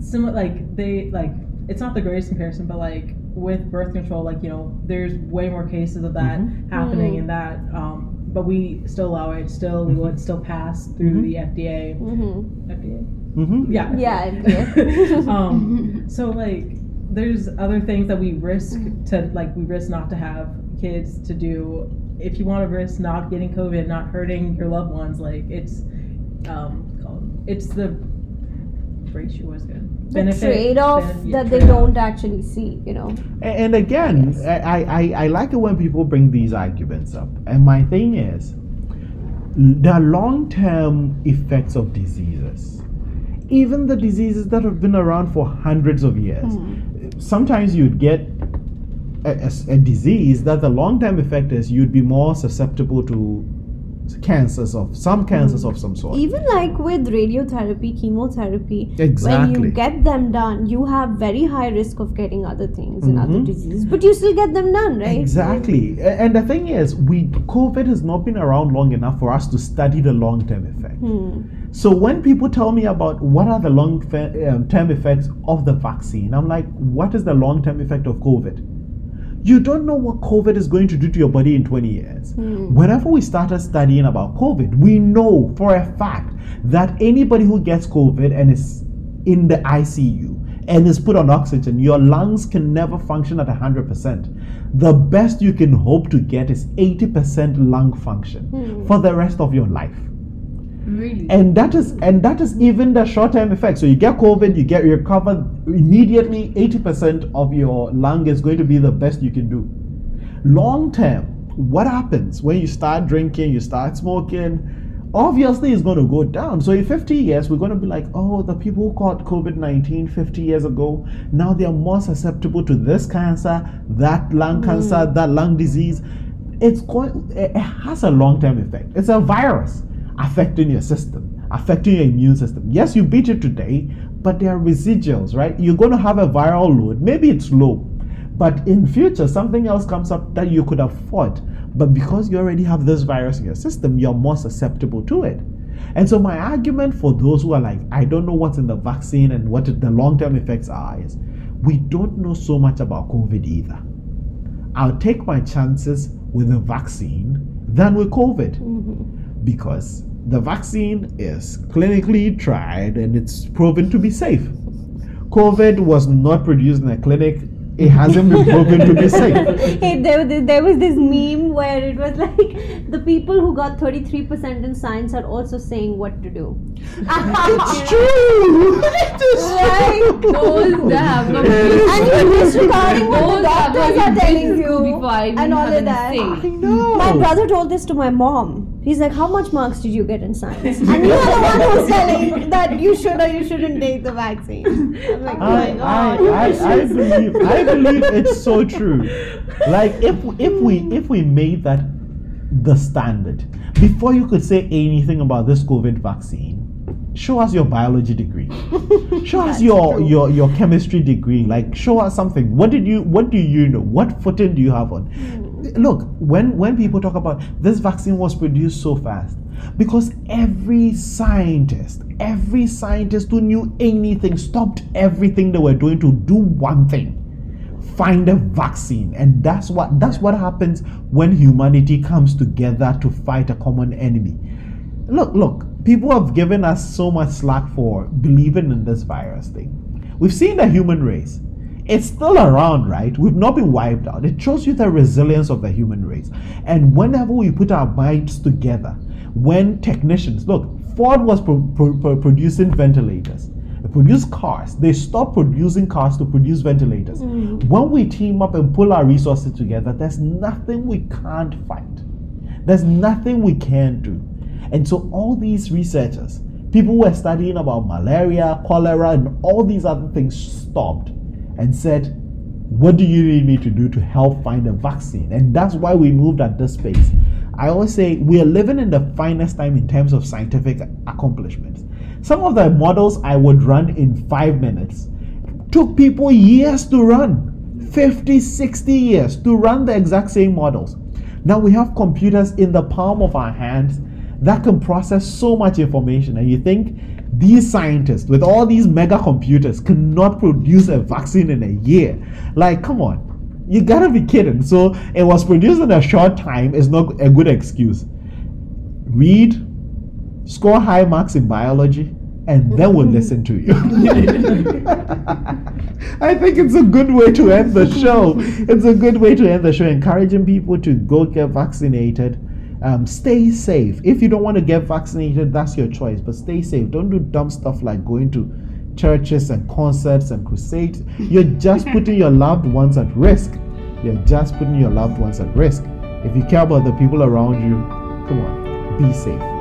Similar, like they like it's not the greatest comparison, but like with birth control, like you know, there's way more cases of that Mhm. happening Mhm. in that. Um, but we still allow it. It's still legal. It's still passed through Mhm. the FDA. Mm-hmm. FDA. Mm-hmm. Yeah. Yeah, FDA. *laughs* um, *laughs* so like, there's other things that we risk to like we risk not to have kids to do. If you want to risk not getting COVID, not hurting your loved ones, like it's um, what's it called it's the ratio was good. The trade off benefit- that they trade-off. don't actually see, you know. A- And again, Yes. I, I, I like it when people bring these arguments up. And my thing is, the long term effects of diseases, even the diseases that have been around for hundreds of years, hmm. sometimes you'd get a, a- a disease that the long term effect is you'd be more susceptible to cancers of some cancers of some sort. Even like with radiotherapy, chemotherapy, exactly. when you get them done, you have very high risk of getting other things and other diseases, but you still get them done, right? Exactly. And the thing is, we COVID has not been around long enough for us to study the long term effect. Hmm. So when people tell me about what are the long um, term effects of the vaccine, I'm like, what is the long term effect of COVID? You don't know what COVID is going to do to your body in 20 years. Hmm. Whenever we started studying about COVID, we know for a fact that anybody who gets COVID and is in the ICU and is put on oxygen, your lungs can never function at 100%. The best you can hope to get is 80% lung function hmm. for the rest of your life Really? and that is and that is even the short-term effect. So you get covid you get recovered immediately 80% of your lung is going to be the best you can do. Long term what happens when you start drinking you start smoking obviously it's going to go down. So in 50 years we're going to be like oh the people who caught covid-19 50 years ago now they are more susceptible to this cancer that lung mm. cancer that lung disease. It's going it has a long-term effect. It's a virus affecting your system, affecting your immune system. Yes, you beat it today, but there are residuals, right? You're going to have a viral load. Maybe it's low, but in future something else comes up that you could fought. But because you already have this virus in your system, you're more susceptible to it. And so my argument for those who are like, I don't know what's in the vaccine and what the long-term effects are is we don't know so much about COVID either. I'll take my chances with the vaccine than with COVID mm-hmm. Because the vaccine is clinically tried and it's proven to be safe. COVID was not produced in a clinic. It hasn't been proven to be safe. *laughs* Hey, there, there, there was this meme where it was like the people who got 33% in science are also saying what to do. It's *laughs* true. It is Right? Those that have not and you're disregarding what the doctors are telling you before I even and all of that. anything. I know. My brother told this to my mom. He's like, "How much marks did you get in science?" *laughs* And you're the one who's telling that you should or you shouldn't take the vaccine. I'm like, "Oh I, my I, god." I, I believe I believe it's so true. Like if if we if we made that the standard before you could say anything about this COVID vaccine, show us your biology degree. *laughs* Show us your, true. your your chemistry degree. Like show us something. What did you what do you know? What footing do you have on? Look when when people talk about this vaccine was produced so fast because every scientist every scientist who knew anything stopped everything they were doing to do one thing find a vaccine. And that's what that's what happens when humanity comes together to fight a common enemy. Look look people have given us so much slack for believing in this virus thing. We've seen the human race it's still around, right? We've not been wiped out. It shows you the resilience of the human race. And whenever we put our minds together, when technicians look, Ford was pro- pro- producing ventilators. They produced cars. They stopped producing cars to produce ventilators. Mm. When we team up and pull our resources together, there's nothing we can't fight. There's nothing we can't do. And so all these researchers, people who were studying about malaria, cholera, and all these other things stopped and said, What do you need me to do to help find a vaccine? And that's why we moved at this pace. I always say we are living in the finest time in terms of scientific accomplishments. Some of the models I would run in five minutes took people years to run 50, 60 years to run the exact same models. Now we have computers in the palm of our hands that can process so much information, and you think these scientists with all these mega computers cannot produce a vaccine in a year. Like, come on, you gotta be kidding. So it was produced in a short time is not a good excuse. Read, score high marks in biology, and then we'll listen to you. *laughs* I think it's a good way to end the show. It's a good way to end the show, encouraging people to go get vaccinated um, stay safe. If you don't want to get vaccinated, that's your choice, but stay safe. Don't do dumb stuff like going to churches and concerts and crusades. You're just *laughs* putting your loved ones at risk. You're just putting your loved ones at risk. If you care about the people around you, come on, be safe.